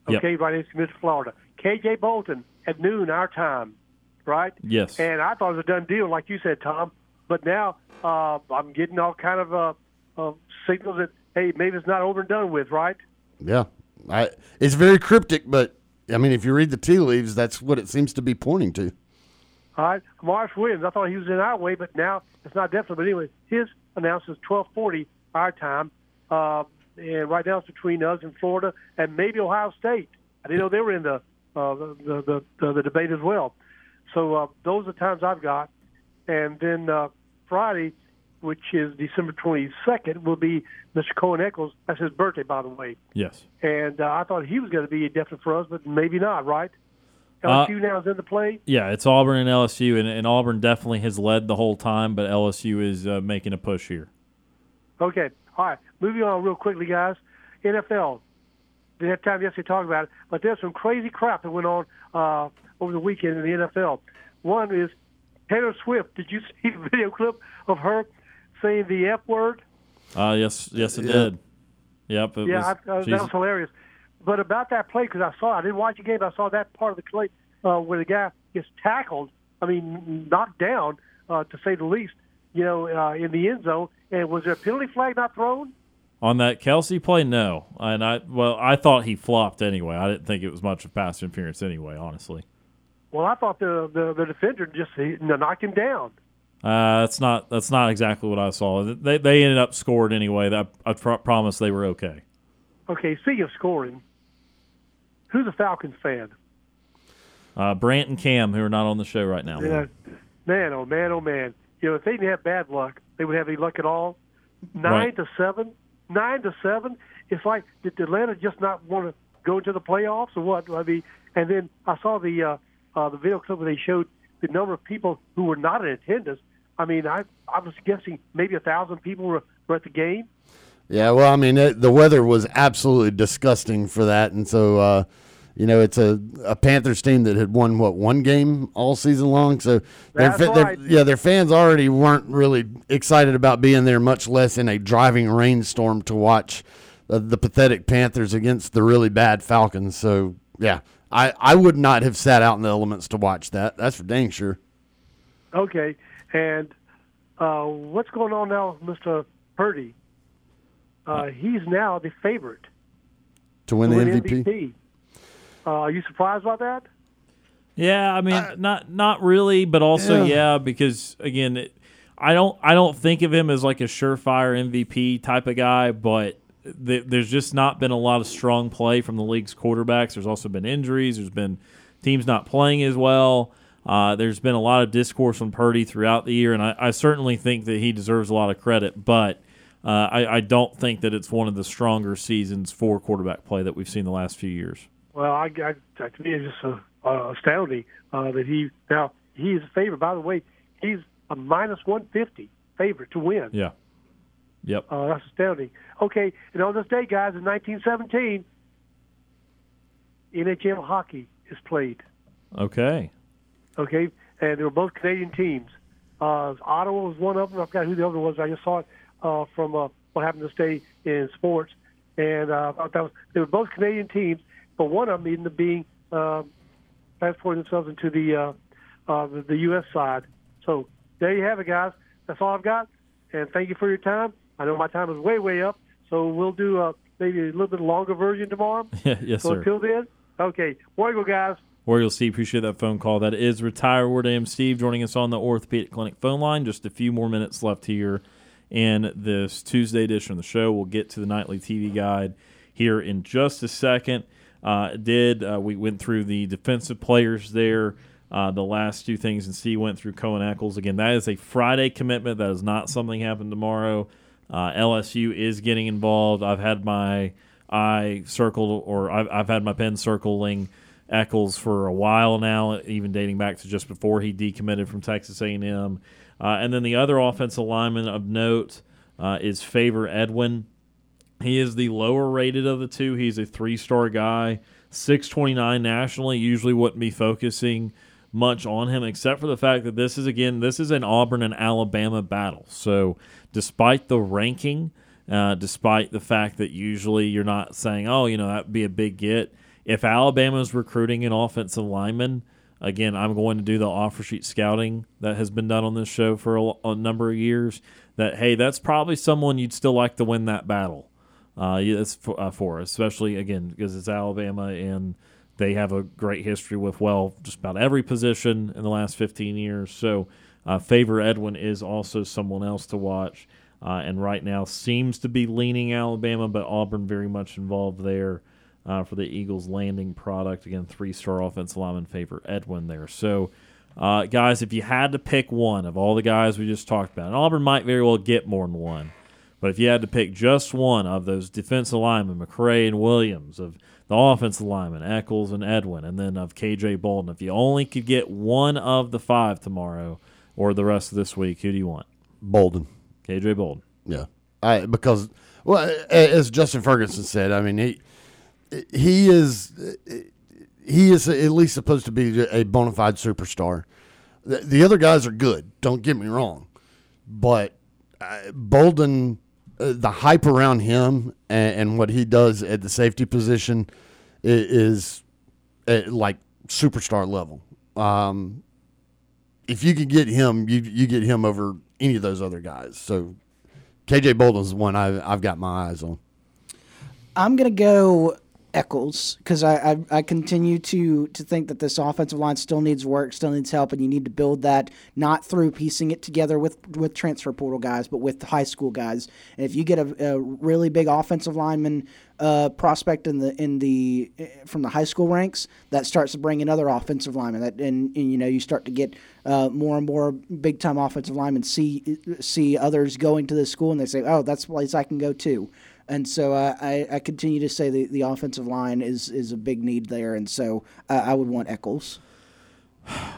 Yep. Okay, right in Smith, Florida. KJ Bolden at noon, our time, right? Yes. And I thought it was a done deal, like you said, Tom. But now uh, I'm getting all kind of uh, uh, signals that hey, maybe it's not over and done with, right? Yeah, I, it's very cryptic, but I mean, if you read the tea leaves, that's what it seems to be pointing to. All right, Marsh Williams. I thought he was in our way, but now it's not definite. But anyway, his announcement is 12:40 our time, uh, and right now it's between us and Florida and maybe Ohio State. I didn't know they were in the uh, the, the, the the debate as well. So uh, those are the times I've got, and then uh, Friday, which is December 22nd, will be Mr. Cohen Eccles. That's his birthday, by the way. Yes. And uh, I thought he was going to be a definite for us, but maybe not, right? LSU now is in the play. Yeah, it's Auburn and LSU, and, and Auburn definitely has led the whole time, but LSU is uh, making a push here. Okay. All right. Moving on real quickly, guys. NFL. Didn't have time yesterday to talk about it, but there's some crazy crap that went on uh, over the weekend in the NFL. One is Taylor Swift. Did you see the video clip of her saying the F word? Uh, yes, yes, it Yeah. did. Yep. It yeah, was, I, uh, that was hilarious. But about that play, because I saw, I didn't watch the game. but I saw that part of the play uh, where the guy gets tackled. I mean, knocked down, uh, to say the least. You know, uh, in the end zone. And was there a penalty flag not thrown? on that Kelsey play, no, and I well, I thought he flopped anyway. I didn't think it was much of a pass interference anyway, honestly. Well, I thought the the, the defender just he, knocked him down. Uh, that's not that's not exactly what I saw. They they ended up scored anyway. That I pr- promise they were okay. Okay, speaking of scoring, who's a Falcons fan? Uh, Brant and Cam, who are not on the show right now. Yeah, man, oh man, oh man. You know, if they didn't have bad luck, they would have any luck at all. Nine Right. to seven, nine to seven. It's like did Atlanta just not want to go into the playoffs or what? I mean, and then I saw the uh, uh, the video clip where they showed the number of people who were not in attendance. I mean, I I was guessing maybe a thousand people were, were at the game. Yeah, well, I mean, it, the weather was absolutely disgusting for that, and so uh, you know, it's a, a Panthers team that had won what one game all season long. So their, That's fa- their- right. yeah, their fans already weren't really excited about being there, much less in a driving rainstorm to watch uh, the pathetic Panthers against the really bad Falcons. So yeah, I I would not have sat out in the elements to watch that. That's for dang sure. Okay, and uh, what's going on now, with Mister Purdy? Uh, he's now the favorite To win to the win MVP. MVP. Uh, are you surprised by that? Yeah, I mean, not not really, but also yeah, because again, it, I don't I don't think of him as like a surefire MVP type of guy, but th- there's just not been a lot of strong play from the league's quarterbacks. There's also been injuries. There's been teams not playing as well. Uh, there's been a lot of discourse on Purdy throughout the year, and I, I certainly think that he deserves a lot of credit, but. Uh, I, I don't think that it's one of the stronger seasons for quarterback play that we've seen the last few years. Well, I, I, to me, it's just uh, uh, astounding uh, that he now he is a favorite. By the way, he's a minus one fifty favorite to win. Yeah. Yep. Uh, that's astounding. Okay, and on this day, guys, in 1917, NHL hockey is played. Okay. Okay, and they were both Canadian teams. Uh, Ottawa was one of them. I forgot who the other was. I just saw it uh, from uh, what happened this day in sports, and uh, that was they were both Canadian teams, but one of them ended up being uh, transporting themselves into the uh, uh, the, U.S. side. So there you have it, guys. That's all I've got, and thank you for your time. I know my time is way way up, so we'll do uh, maybe a little bit longer version tomorrow. yes, so sir. until then, okay, War Eagle guys. Oriole Steve, appreciate that phone call. That is Retire War Damn Steve joining us on the Orthopedic Clinic phone line. Just a few more minutes left here in this Tuesday edition of the show. We'll get to the nightly TV guide here in just a second. Uh, did uh, we went through the defensive players there? Uh, the last two things, and Steve went through Cohen Eccles again. That is a Friday commitment. That is not something happen tomorrow. Uh, LSU is getting involved. I've had my eye circled, or I've, I've had my pen circling Eccles for a while now, even dating back to just before he decommitted from Texas A&M. Uh, and then the other offensive lineman of note uh, is Favor Edwin. He is the lower rated of the two. He's a three star guy, 629 nationally. Usually wouldn't be focusing much on him, except for the fact that this is, again, this is an Auburn and Alabama battle. So despite the ranking, uh, despite the fact that usually you're not saying, oh, you know, that'd be a big get. If Alabama's recruiting an offensive lineman, Again, I'm going to do the offer sheet scouting that has been done on this show for a, a number of years. That hey, that's probably someone you'd still like to win that battle. Uh, that's for, uh, for especially again because it's Alabama and they have a great history with well just about every position in the last 15 years. So, uh, Favor Edwin is also someone else to watch, uh, and right now seems to be leaning Alabama, but Auburn very much involved there uh, for the Eagles landing product. Again, three-star offensive lineman Favor Edwin there. So. Uh, guys, if you had to pick one of all the guys we just talked about, and Auburn might very well get more than one, but if you had to pick just one of those defensive linemen, McCray and Williams, of the offensive linemen, Eccles and Edwin, and then of KJ Bolden, if you only could get one of the five tomorrow or the rest of this week, who do you want? Bolden. KJ Bolden. Yeah, I because well, as Justin Ferguson said, I mean he he is he is at least supposed to be a bona fide superstar. The, the other guys are good. Don't get me wrong, but uh, Bolden, uh, the hype around him and, and, what he does at the safety position is, is like superstar level. Um, if you could get him, you you get him over any of those other guys. So KJ Bolden's the one I've, I've got my eyes on. I'm gonna go Eccles because I, I, I continue to to think that this offensive line still needs work, still needs help, and you need to build that not through piecing it together with with transfer portal guys, but with high school guys. And if you get a, a really big offensive lineman uh, prospect in the in the eh, from the high school ranks, that starts to bring in other offensive linemen. That and, and you know you start to get uh, more and more big time offensive linemen see see others going to this school, and they say, oh, that's a place I can go to. And so uh, I, I continue to say the, the offensive line is, is a big need there, and so uh, I would want Eccles.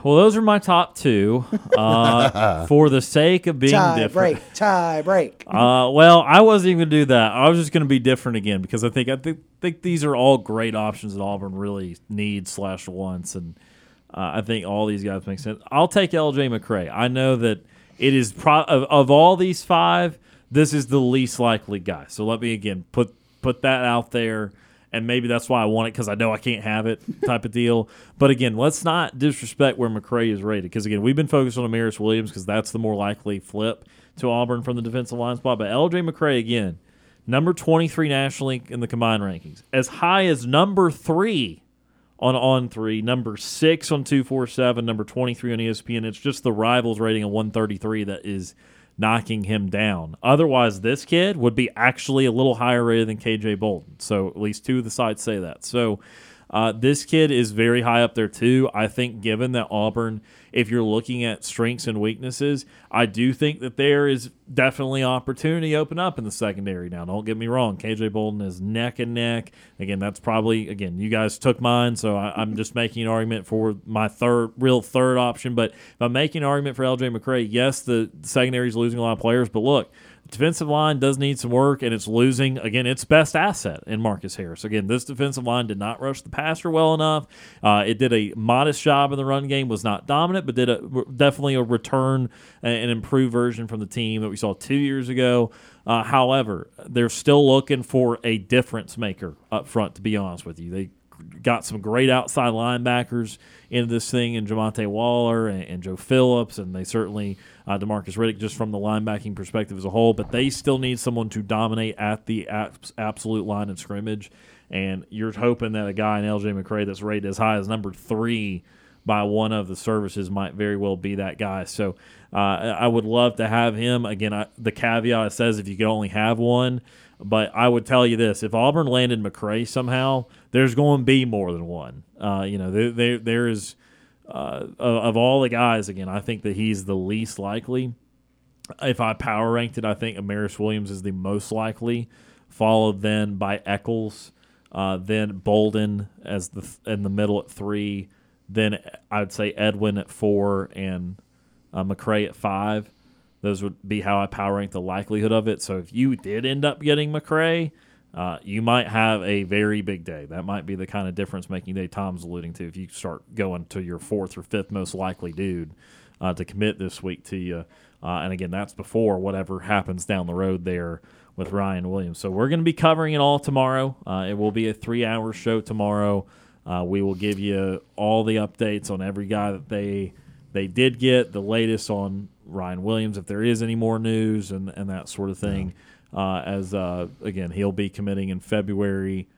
Well, those are my top two. Uh, for the sake of being tie different, break, tie break. Uh, well, I wasn't even going to do that. I was just going to be different again because I think I think, think these are all great options that Auburn really needs slash wants, and uh, I think all these guys make sense. I'll take L.J. McCray. I know that it is pro- of, of all these five this is the least likely guy. So let me again put put that out there, and maybe that's why I want it because I know I can't have it type of deal. But again, let's not disrespect where McCray is rated because again, we've been focused on Amaris Williams because that's the more likely flip to Auburn from the defensive line spot. But L.J. McCray again, number twenty three nationally in the combined rankings, as high as number three on on three, number six on two four seven, number twenty three on ESPN. It's just the rivals rating of one thirty three that is knocking him down. Otherwise, this kid would be actually a little higher rated than KJ Bolden. So at least two of the sites say that. So uh, this kid is very high up there too. I think given that Auburn if you're looking at strengths and weaknesses, I do think that there is definitely opportunity open up in the secondary. Now, don't get me wrong, KJ Bolden is neck and neck. Again, that's probably again you guys took mine, so I, am just making an argument for my third real third option. But if I'm making an argument for LJ McCray, yes, the secondary is losing a lot of players, but look defensive line does need some work, and it's losing again its best asset in Marcus Harris. Again, this defensive line did not rush the passer well enough. Uh, it did a modest job in the run game, was not dominant, but did a, definitely a return an improved version from the team that we saw two years ago. Uh, however, they're still looking for a difference maker up front. To be honest with you, they got some great outside linebackers into this thing in Jamonte Waller and, and, Joe Phillips, and they certainly uh, Demarcus Riddick just from the linebacking perspective as a whole. But they still need someone to dominate at the abs- absolute line of scrimmage. And you're hoping that a guy in LJ McCray that's rated as high as number three by one of the services might very well be that guy. So uh, I would love to have him. Again, I, the caveat says if you could only have one. But I would tell you this: if Auburn landed McCray somehow, there's going to be more than one. Uh, you know, there there, there is uh, of all the guys. Again, I think that he's the least likely. If I power ranked it, I think Amaris Williams is the most likely, followed then by Eccles, uh, then Bolden as the in the middle at three, then I'd say Edwin at four and uh, McCray at five. Those would be how I power rank the likelihood of it. So if you did end up getting McCray, uh, you might have a very big day. That might be the kind of difference making day Tom's alluding to if you start going to your fourth or fifth most likely dude uh, to commit this week to you. Uh, and again, that's before whatever happens down the road there with Ryan Williams. So we're going to be covering it all tomorrow. Uh, it will be a three hour show tomorrow. Uh, we will give you all the updates on every guy that they they did get, the latest on Ryan Williams, if there is any more news and, and that sort of thing. Uh, as uh, again, he'll be committing in February,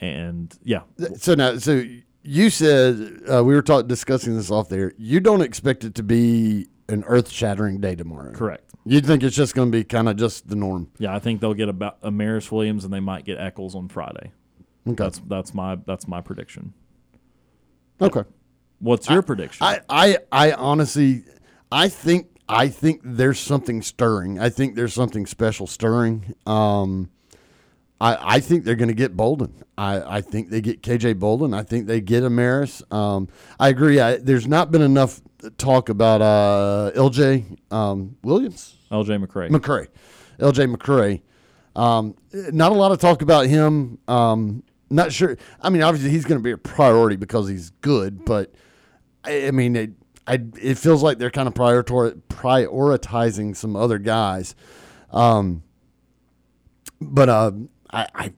and yeah, So now, so you said uh, we were talking discussing this off there. You don't expect it to be an earth-shattering day tomorrow. correct. You think it's just going to be kind of just the norm. Yeah, I think they'll get about Amaris Williams, and they might get Eccles on Friday. Okay. That's that's my that's my prediction. okay. What's your prediction? I, I, I honestly, I think, I think there's something stirring. I think there's something special stirring. Um, I, I think they're going to get Bolden. I, I think they get KJ Bolden. I think they get Amaris. Um, I agree. I, there's not been enough talk about uh, LJ um, Williams. LJ McCray. McCray, LJ McCray. Um, not a lot of talk about him. Um, not sure. I mean, obviously he's going to be a priority because he's good, but I, I mean, it, I, it feels like they're kind of prior, prioritizing some other guys. Um, but uh, I, I,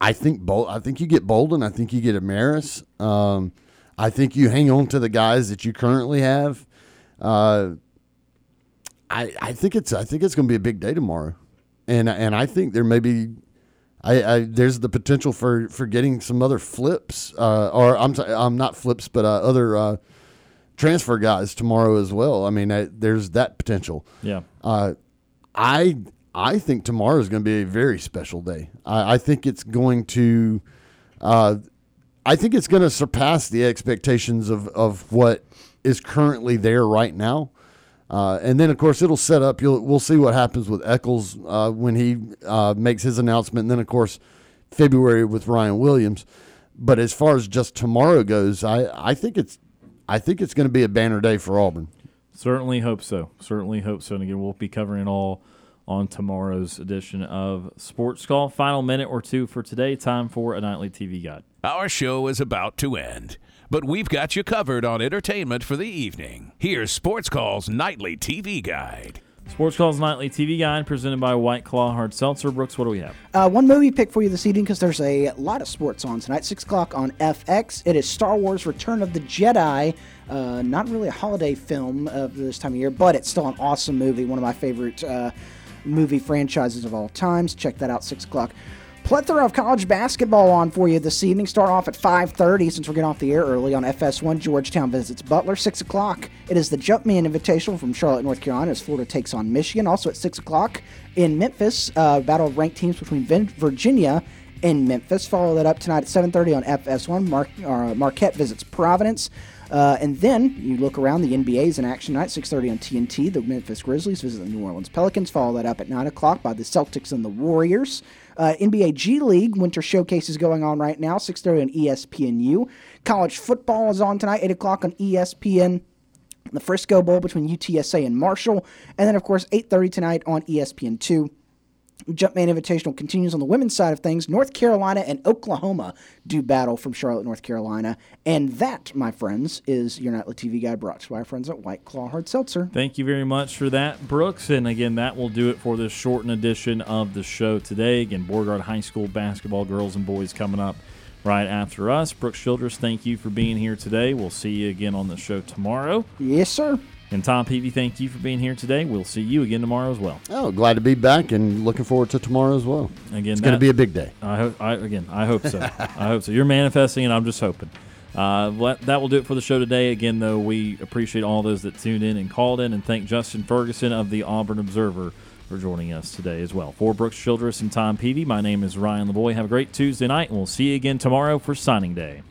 I think Bol- I think you get Bolden. I think you get Amaris. Um, I think you hang on to the guys that you currently have. Uh, I, I think it's I think it's going to be a big day tomorrow, and and I think there may be, I, I there's the potential for for getting some other flips, uh, or I'm I'm not flips, but uh, other uh, transfer guys tomorrow as well. I mean, I, there's that potential. yeah. Uh, I I think tomorrow is going to be a very special day. I, I think it's going to, uh, I think it's going to surpass the expectations of of what is currently there right now. Uh, and then, of course, it'll set up. You'll we'll see what happens with Eccles uh, when he uh, makes his announcement. And then, of course, February with Ryan Williams. But as far as just tomorrow goes, I, I think it's I think it's going to be a banner day for Auburn. Certainly hope so. Certainly hope so. And again, we'll be covering it all on tomorrow's edition of Sports Call. Final minute or two for today. Time for a nightly TV guide. Our show is about to end, but we've got you covered on entertainment for the evening. Here's Sports Call's nightly TV guide. Sports Call's nightly TV guide presented by White Claw Hard Seltzer. Brooks, what do we have? Uh, one movie pick for you this evening because there's a lot of sports on tonight. Six o'clock on FX. It is Star Wars: Return of the Jedi. Uh, not really a holiday film of this time of year, but it's still an awesome movie. One of my favorite uh, movie franchises of all times. Check that out. Six o'clock. Plethora of college basketball on for you this evening. Start off at 5:30 since we're getting off the air early on FS1. Georgetown visits Butler. Six o'clock. It is the Jumpman Invitational from Charlotte, North Carolina, as Florida takes on Michigan. Also at six o'clock in Memphis, uh, battle of ranked teams between Virginia and Memphis. Follow that up tonight at 7:30 on FS1. Mar- uh, Marquette visits Providence. Uh, and then you look around, the NBA's in action tonight, 6.30 on TNT. The Memphis Grizzlies visit the New Orleans Pelicans. Follow that up at 9 o'clock by the Celtics and the Warriors. Uh, NBA G League Winter Showcase is going on right now, 6.30 on ESPNU. College football is on tonight, 8 o'clock on ESPN. The Frisco Bowl between UTSA and Marshall. And then, of course, 8.30 tonight on E ESPN2. Jumpman Invitational continues on the women's side of things. North Carolina and Oklahoma do battle from Charlotte, North Carolina. And that, my friends, is your nightly TV guide brought to you by our friends at White Claw Hard Seltzer. Thank you very much for that, Brooks. And again, that will do it for this shortened edition of the show today. Again, Beauregard High School basketball girls and boys coming up right after us. Brooks Childress, thank you for being here today. We'll see you again on the show tomorrow. Yes, sir. And Tom Peavy, thank you for being here today. We'll see you again tomorrow as well. Oh, glad to be back and looking forward to tomorrow as well. Again, It's going to be a big day. I hope. I, again, I hope so. I hope so. You're manifesting, and I'm just hoping. Uh, that will do it for the show today. Again, though, we appreciate all those that tuned in and called in, and thank Justin Ferguson of the Auburn Observer for joining us today as well. For Brooks Childress and Tom Peavy, my name is Ryan Lavoie. Have a great Tuesday night, and we'll see you again tomorrow for signing day.